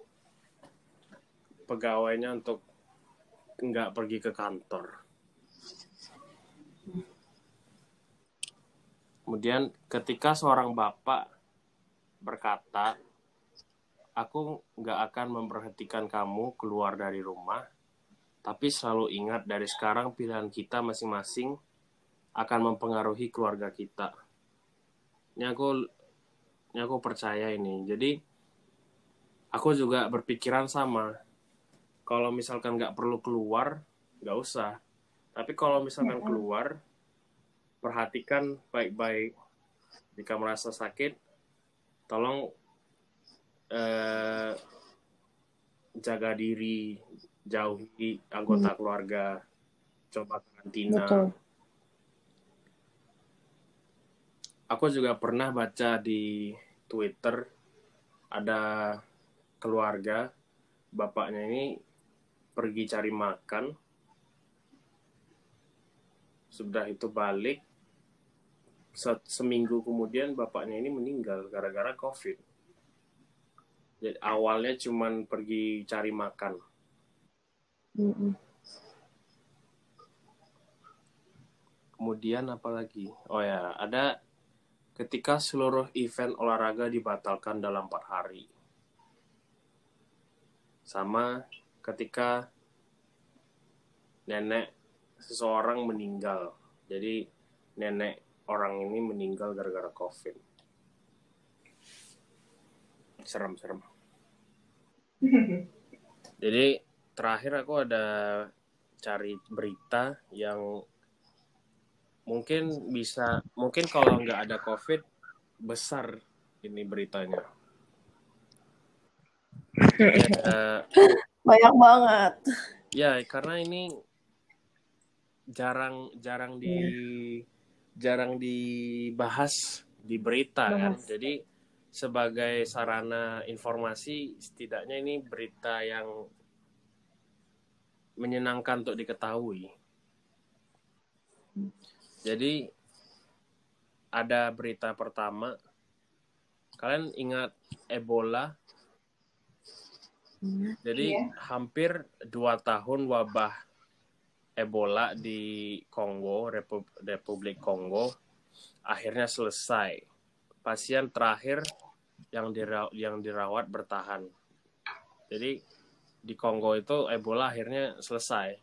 pegawainya untuk nggak pergi ke kantor. Kemudian ketika seorang bapak berkata aku nggak akan memperhatikan kamu keluar dari rumah, tapi selalu ingat dari sekarang pilihan kita masing-masing akan mempengaruhi keluarga kita. Ini aku, ini aku percaya ini. Jadi aku juga berpikiran sama. Kalau misalkan nggak perlu keluar, nggak usah. Tapi kalau misalkan keluar, perhatikan baik-baik. Jika merasa sakit, tolong eh, jaga diri, jauhi anggota hmm. keluarga, coba karantina. Betul. Aku juga pernah baca di Twitter ada keluarga bapaknya ini pergi cari makan sudah itu balik seminggu kemudian bapaknya ini meninggal gara-gara covid jadi awalnya cuman pergi cari makan. Kemudian apa lagi? Oh ya, ada ketika seluruh event olahraga dibatalkan dalam empat hari. Sama ketika nenek seseorang meninggal. Jadi nenek orang ini meninggal gara-gara COVID. Serem-serem. Jadi terakhir aku ada cari berita yang mungkin bisa mungkin kalau nggak ada covid besar ini beritanya ya, banyak banget ya karena ini jarang jarang di jarang dibahas di berita kan jadi sebagai sarana informasi setidaknya ini berita yang menyenangkan untuk diketahui. Jadi ada berita pertama. Kalian ingat Ebola? Jadi yeah. hampir dua tahun wabah Ebola di Kongo, Republik Kongo, akhirnya selesai pasien terakhir yang dirawat, yang dirawat bertahan. Jadi di Kongo itu Ebola akhirnya selesai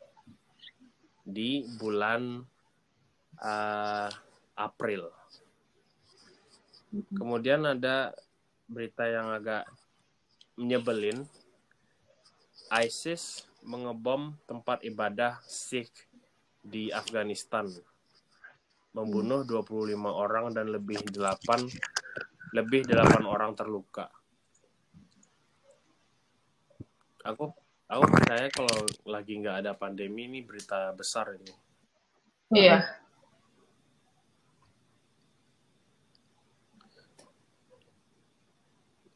di bulan uh, April. Kemudian ada berita yang agak menyebelin. ISIS mengebom tempat ibadah Sikh di Afghanistan membunuh 25 orang dan lebih 8 lebih 8 orang terluka. Aku aku percaya kalau lagi nggak ada pandemi ini berita besar ini. Iya.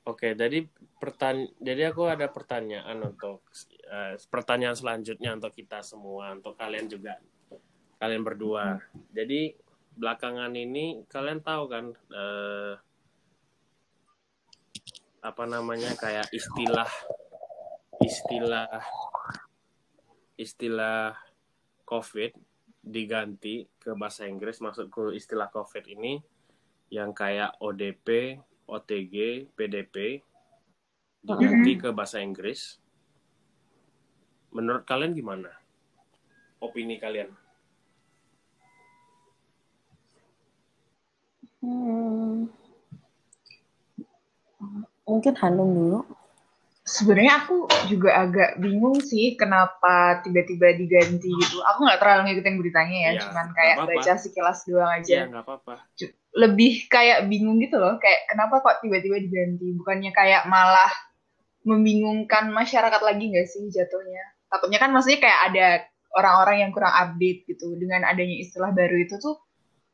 Oke, jadi pertanyaan jadi aku ada pertanyaan untuk uh, pertanyaan selanjutnya untuk kita semua untuk kalian juga kalian berdua. Jadi belakangan ini kalian tahu kan uh, apa namanya kayak istilah istilah istilah covid diganti ke bahasa Inggris. Maksudku istilah covid ini yang kayak ODP OTG PDP diganti ke bahasa Inggris. Menurut kalian gimana? Opini kalian? Hmm. Mungkin Hanum dulu. Sebenarnya aku juga agak bingung sih kenapa tiba-tiba diganti gitu. Aku nggak terlalu ngikutin beritanya ya, ya cuman kayak apa -apa. baca sekilas doang aja. Iya, nggak apa-apa. Lebih kayak bingung gitu loh, kayak kenapa kok tiba-tiba diganti? Bukannya kayak malah membingungkan masyarakat lagi nggak sih jatuhnya? Takutnya kan maksudnya kayak ada orang-orang yang kurang update gitu dengan adanya istilah baru itu tuh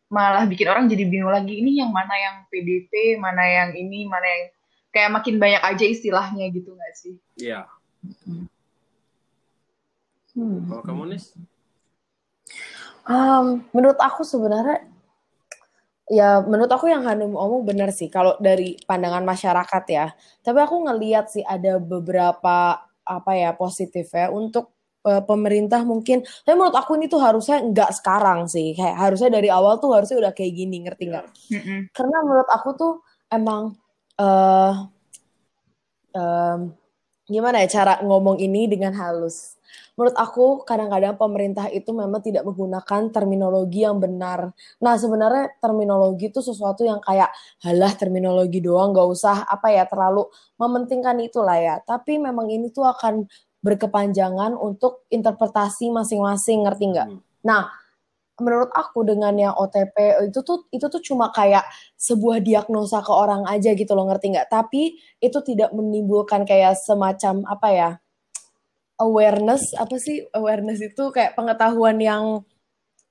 malah bikin orang jadi bingung lagi ini yang mana yang PDP, mana yang ini, mana yang kayak makin banyak aja istilahnya gitu nggak sih? Iya. Hmm. Kalau kamu nih? Um, menurut aku sebenarnya Ya, menurut aku yang Hanum omong benar sih kalau dari pandangan masyarakat ya. Tapi aku ngeliat sih ada beberapa apa ya positif ya untuk uh, pemerintah mungkin. Tapi menurut aku ini tuh harusnya nggak sekarang sih. Kayak harusnya dari awal tuh harusnya udah kayak gini, ngerti nggak? Mm -hmm. Karena menurut aku tuh emang uh, um, gimana ya cara ngomong ini dengan halus menurut aku kadang-kadang pemerintah itu memang tidak menggunakan terminologi yang benar. Nah sebenarnya terminologi itu sesuatu yang kayak halah terminologi doang, gak usah apa ya terlalu mementingkan itulah ya. Tapi memang ini tuh akan berkepanjangan untuk interpretasi masing-masing, ngerti nggak? Hmm. Nah menurut aku dengan yang OTP itu tuh itu tuh cuma kayak sebuah diagnosa ke orang aja gitu loh ngerti nggak? Tapi itu tidak menimbulkan kayak semacam apa ya awareness apa sih awareness itu kayak pengetahuan yang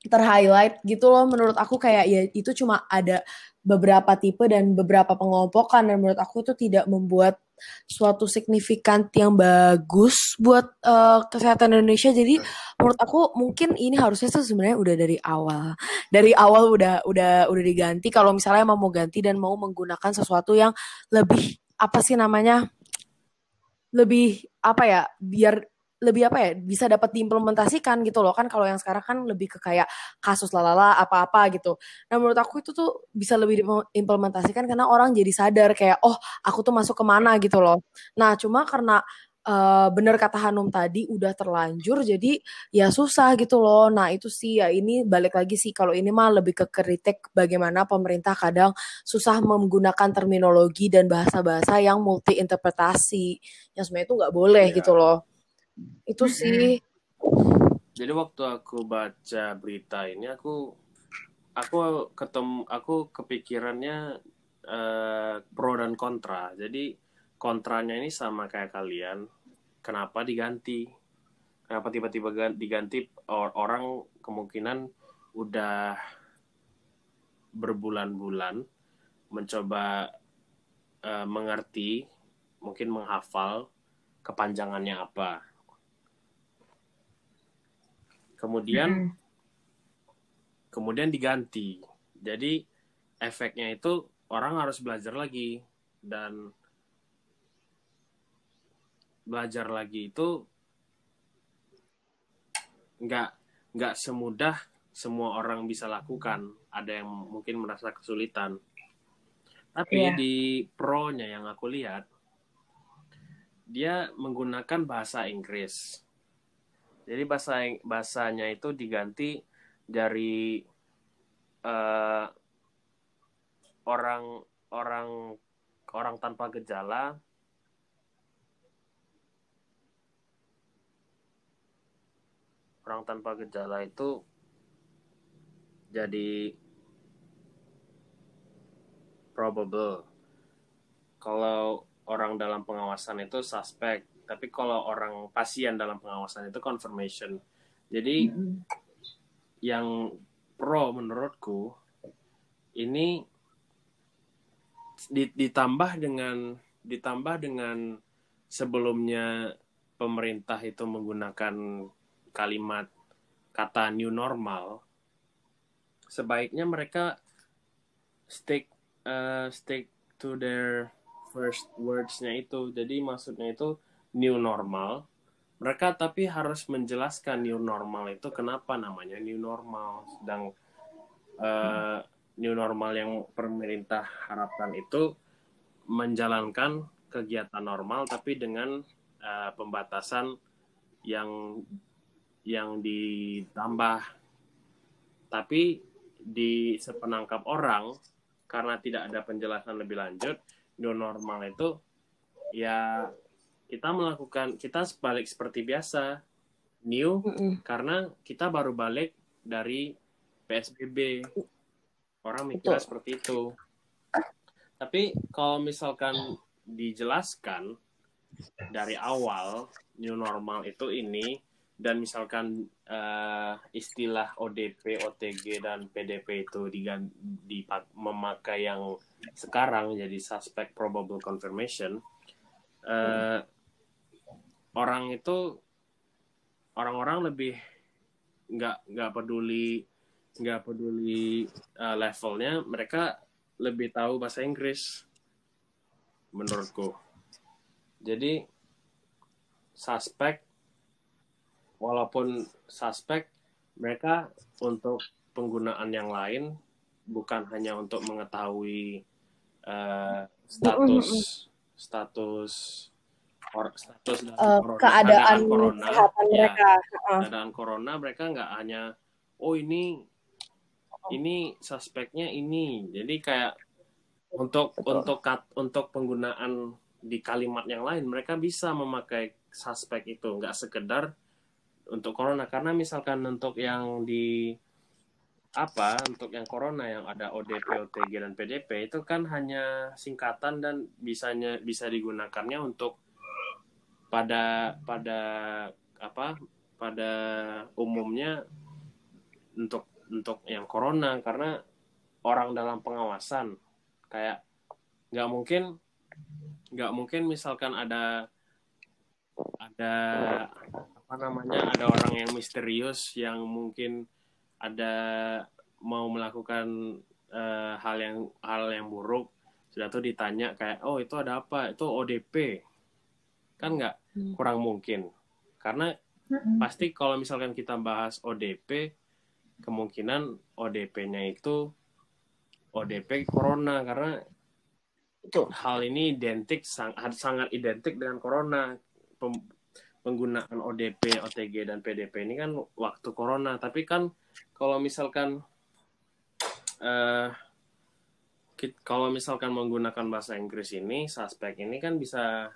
terhighlight gitu loh. Menurut aku kayak ya itu cuma ada beberapa tipe dan beberapa pengompokan dan menurut aku itu tidak membuat suatu signifikan yang bagus buat uh, kesehatan Indonesia. Jadi menurut aku mungkin ini harusnya tuh sebenarnya udah dari awal. Dari awal udah udah udah diganti. Kalau misalnya emang mau ganti dan mau menggunakan sesuatu yang lebih apa sih namanya lebih apa ya biar lebih apa ya bisa dapat diimplementasikan gitu loh kan kalau yang sekarang kan lebih ke kayak kasus lalala apa-apa gitu. Nah menurut aku itu tuh bisa lebih diimplementasikan karena orang jadi sadar kayak oh aku tuh masuk ke mana gitu loh. Nah cuma karena uh, bener kata Hanum tadi udah terlanjur jadi ya susah gitu loh. Nah itu sih ya ini balik lagi sih kalau ini mah lebih ke kritik bagaimana pemerintah kadang susah menggunakan terminologi dan bahasa-bahasa yang multi interpretasi yang sebenarnya itu nggak boleh ya. gitu loh itu sih. Jadi waktu aku baca berita ini aku aku ketemu aku kepikirannya uh, pro dan kontra. Jadi kontranya ini sama kayak kalian. Kenapa diganti? Kenapa tiba-tiba diganti orang kemungkinan udah berbulan-bulan mencoba uh, mengerti mungkin menghafal kepanjangannya apa kemudian hmm. kemudian diganti jadi efeknya itu orang harus belajar lagi dan belajar lagi itu nggak nggak semudah semua orang bisa lakukan ada yang mungkin merasa kesulitan tapi yeah. di pro-nya yang aku lihat dia menggunakan bahasa Inggris jadi bahasa bahasanya itu diganti dari uh, orang orang orang tanpa gejala orang tanpa gejala itu jadi probable. Kalau orang dalam pengawasan itu suspek tapi kalau orang pasien dalam pengawasan itu confirmation jadi mm-hmm. yang pro menurutku ini ditambah dengan ditambah dengan sebelumnya pemerintah itu menggunakan kalimat kata new normal, sebaiknya mereka stick uh, stick to their first words-nya itu. Jadi maksudnya itu new normal. Mereka tapi harus menjelaskan new normal itu kenapa namanya new normal. Sedang uh, new normal yang pemerintah harapkan itu menjalankan kegiatan normal tapi dengan uh, pembatasan yang yang ditambah. Tapi di sepenangkap orang karena tidak ada penjelasan lebih lanjut, new normal itu ya kita melakukan kita balik seperti biasa new mm -mm. karena kita baru balik dari PSBB orang mikirnya seperti itu. Tapi kalau misalkan dijelaskan dari awal new normal itu ini dan misalkan uh, istilah ODP, OTG dan PDP itu diganti memakai yang sekarang jadi suspect probable confirmation uh, orang itu orang-orang lebih nggak nggak peduli nggak peduli uh, levelnya mereka lebih tahu bahasa Inggris menurutku. Jadi suspek walaupun suspek mereka untuk penggunaan yang lain bukan hanya untuk mengetahui uh, status status or, status dari uh, corona, keadaan, corona. kesehatan ya, mereka keadaan corona mereka nggak hanya oh ini ini suspeknya ini. Jadi kayak untuk Betul. untuk untuk penggunaan di kalimat yang lain mereka bisa memakai suspek itu. Nggak sekedar untuk corona. Karena misalkan untuk yang di apa untuk yang corona yang ada ODP, OTG dan PDP itu kan hanya singkatan dan bisanya bisa digunakannya untuk pada pada apa pada umumnya untuk untuk yang corona karena orang dalam pengawasan kayak nggak mungkin nggak mungkin misalkan ada ada apa namanya ada orang yang misterius yang mungkin ada mau melakukan uh, hal yang hal yang buruk sudah tuh ditanya kayak oh itu ada apa? Itu ODP kan nggak hmm. kurang mungkin karena hmm. pasti kalau misalkan kita bahas ODP kemungkinan ODP-nya itu ODP corona karena itu hal ini identik sangat sangat identik dengan corona penggunaan ODP, OTG dan PDP ini kan waktu corona. Tapi kan kalau misalkan uh, kalau misalkan menggunakan bahasa Inggris ini, suspek ini kan bisa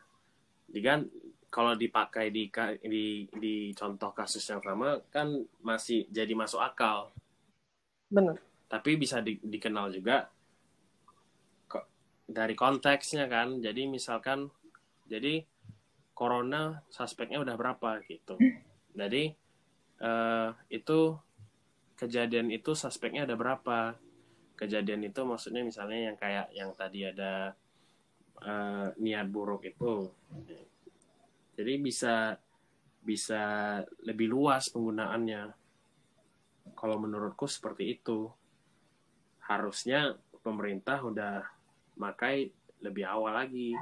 digan kalau dipakai di di di contoh kasus yang sama kan masih jadi masuk akal. Benar. Tapi bisa di, dikenal juga kok dari konteksnya kan. Jadi misalkan jadi corona suspeknya udah berapa gitu. Jadi uh, itu kejadian itu suspeknya ada berapa? Kejadian itu maksudnya misalnya yang kayak yang tadi ada uh, niat buruk itu. Jadi bisa bisa lebih luas penggunaannya. Kalau menurutku seperti itu. Harusnya pemerintah udah makai lebih awal lagi.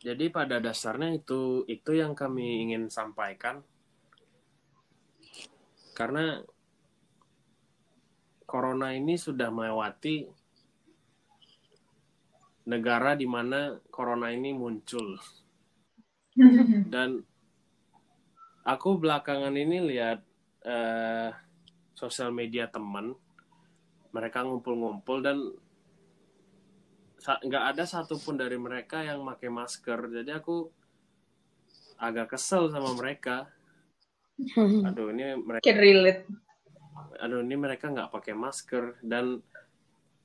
Jadi pada dasarnya itu itu yang kami ingin sampaikan. Karena corona ini sudah melewati negara di mana corona ini muncul. Dan aku belakangan ini lihat uh, sosial media teman mereka ngumpul-ngumpul dan nggak ada satupun dari mereka yang pakai masker jadi aku agak kesel sama mereka aduh ini mereka Can relate. aduh ini mereka nggak pakai masker dan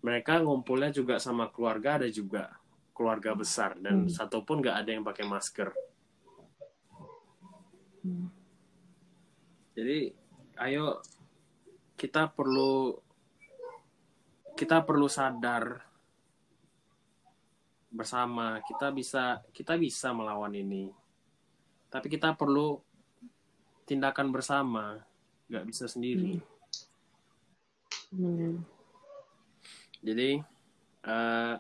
mereka ngumpulnya juga sama keluarga ada juga keluarga besar dan hmm. satupun nggak ada yang pakai masker hmm. jadi ayo kita perlu kita perlu sadar bersama kita bisa kita bisa melawan ini tapi kita perlu tindakan bersama nggak bisa sendiri Hmm. jadi eh,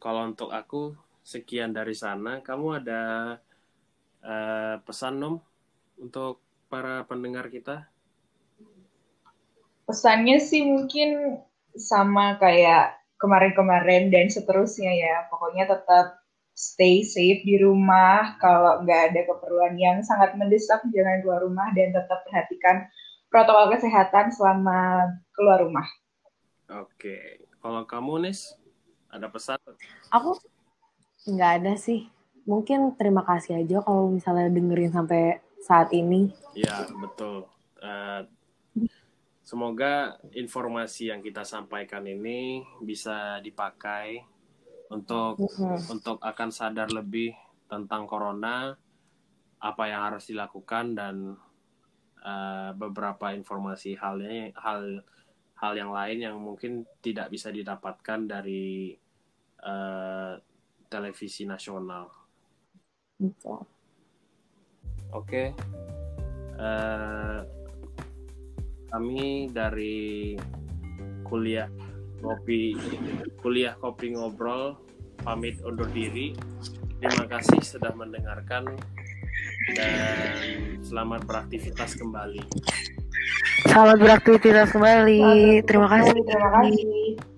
kalau untuk aku sekian dari sana kamu ada eh, pesan nom untuk para pendengar kita Pesannya sih mungkin sama kayak kemarin-kemarin dan seterusnya ya. Pokoknya tetap stay safe di rumah. Kalau nggak ada keperluan yang sangat mendesak, jangan keluar rumah dan tetap perhatikan protokol kesehatan selama keluar rumah. oke kalau kamu Nis ada pesan Aku nggak ada sih. Mungkin terima kasih aja kalau misalnya dengerin sampai saat ini. Ya, betul. Eh, semoga informasi yang kita sampaikan ini bisa dipakai untuk Mhm. untuk akan sadar lebih tentang corona, apa yang harus dilakukan dan eh, beberapa informasi halnya hal hal yang lain yang mungkin tidak bisa didapatkan dari eh, televisi nasional. Gitu. Oke. Eh, kami dari kuliah kopi kuliah kopi ngobrol pamit undur diri. Terima kasih sudah mendengarkan dan selamat beraktivitas kembali. Selamat beraktivitas kembali. Terima kasih. Terima kasih.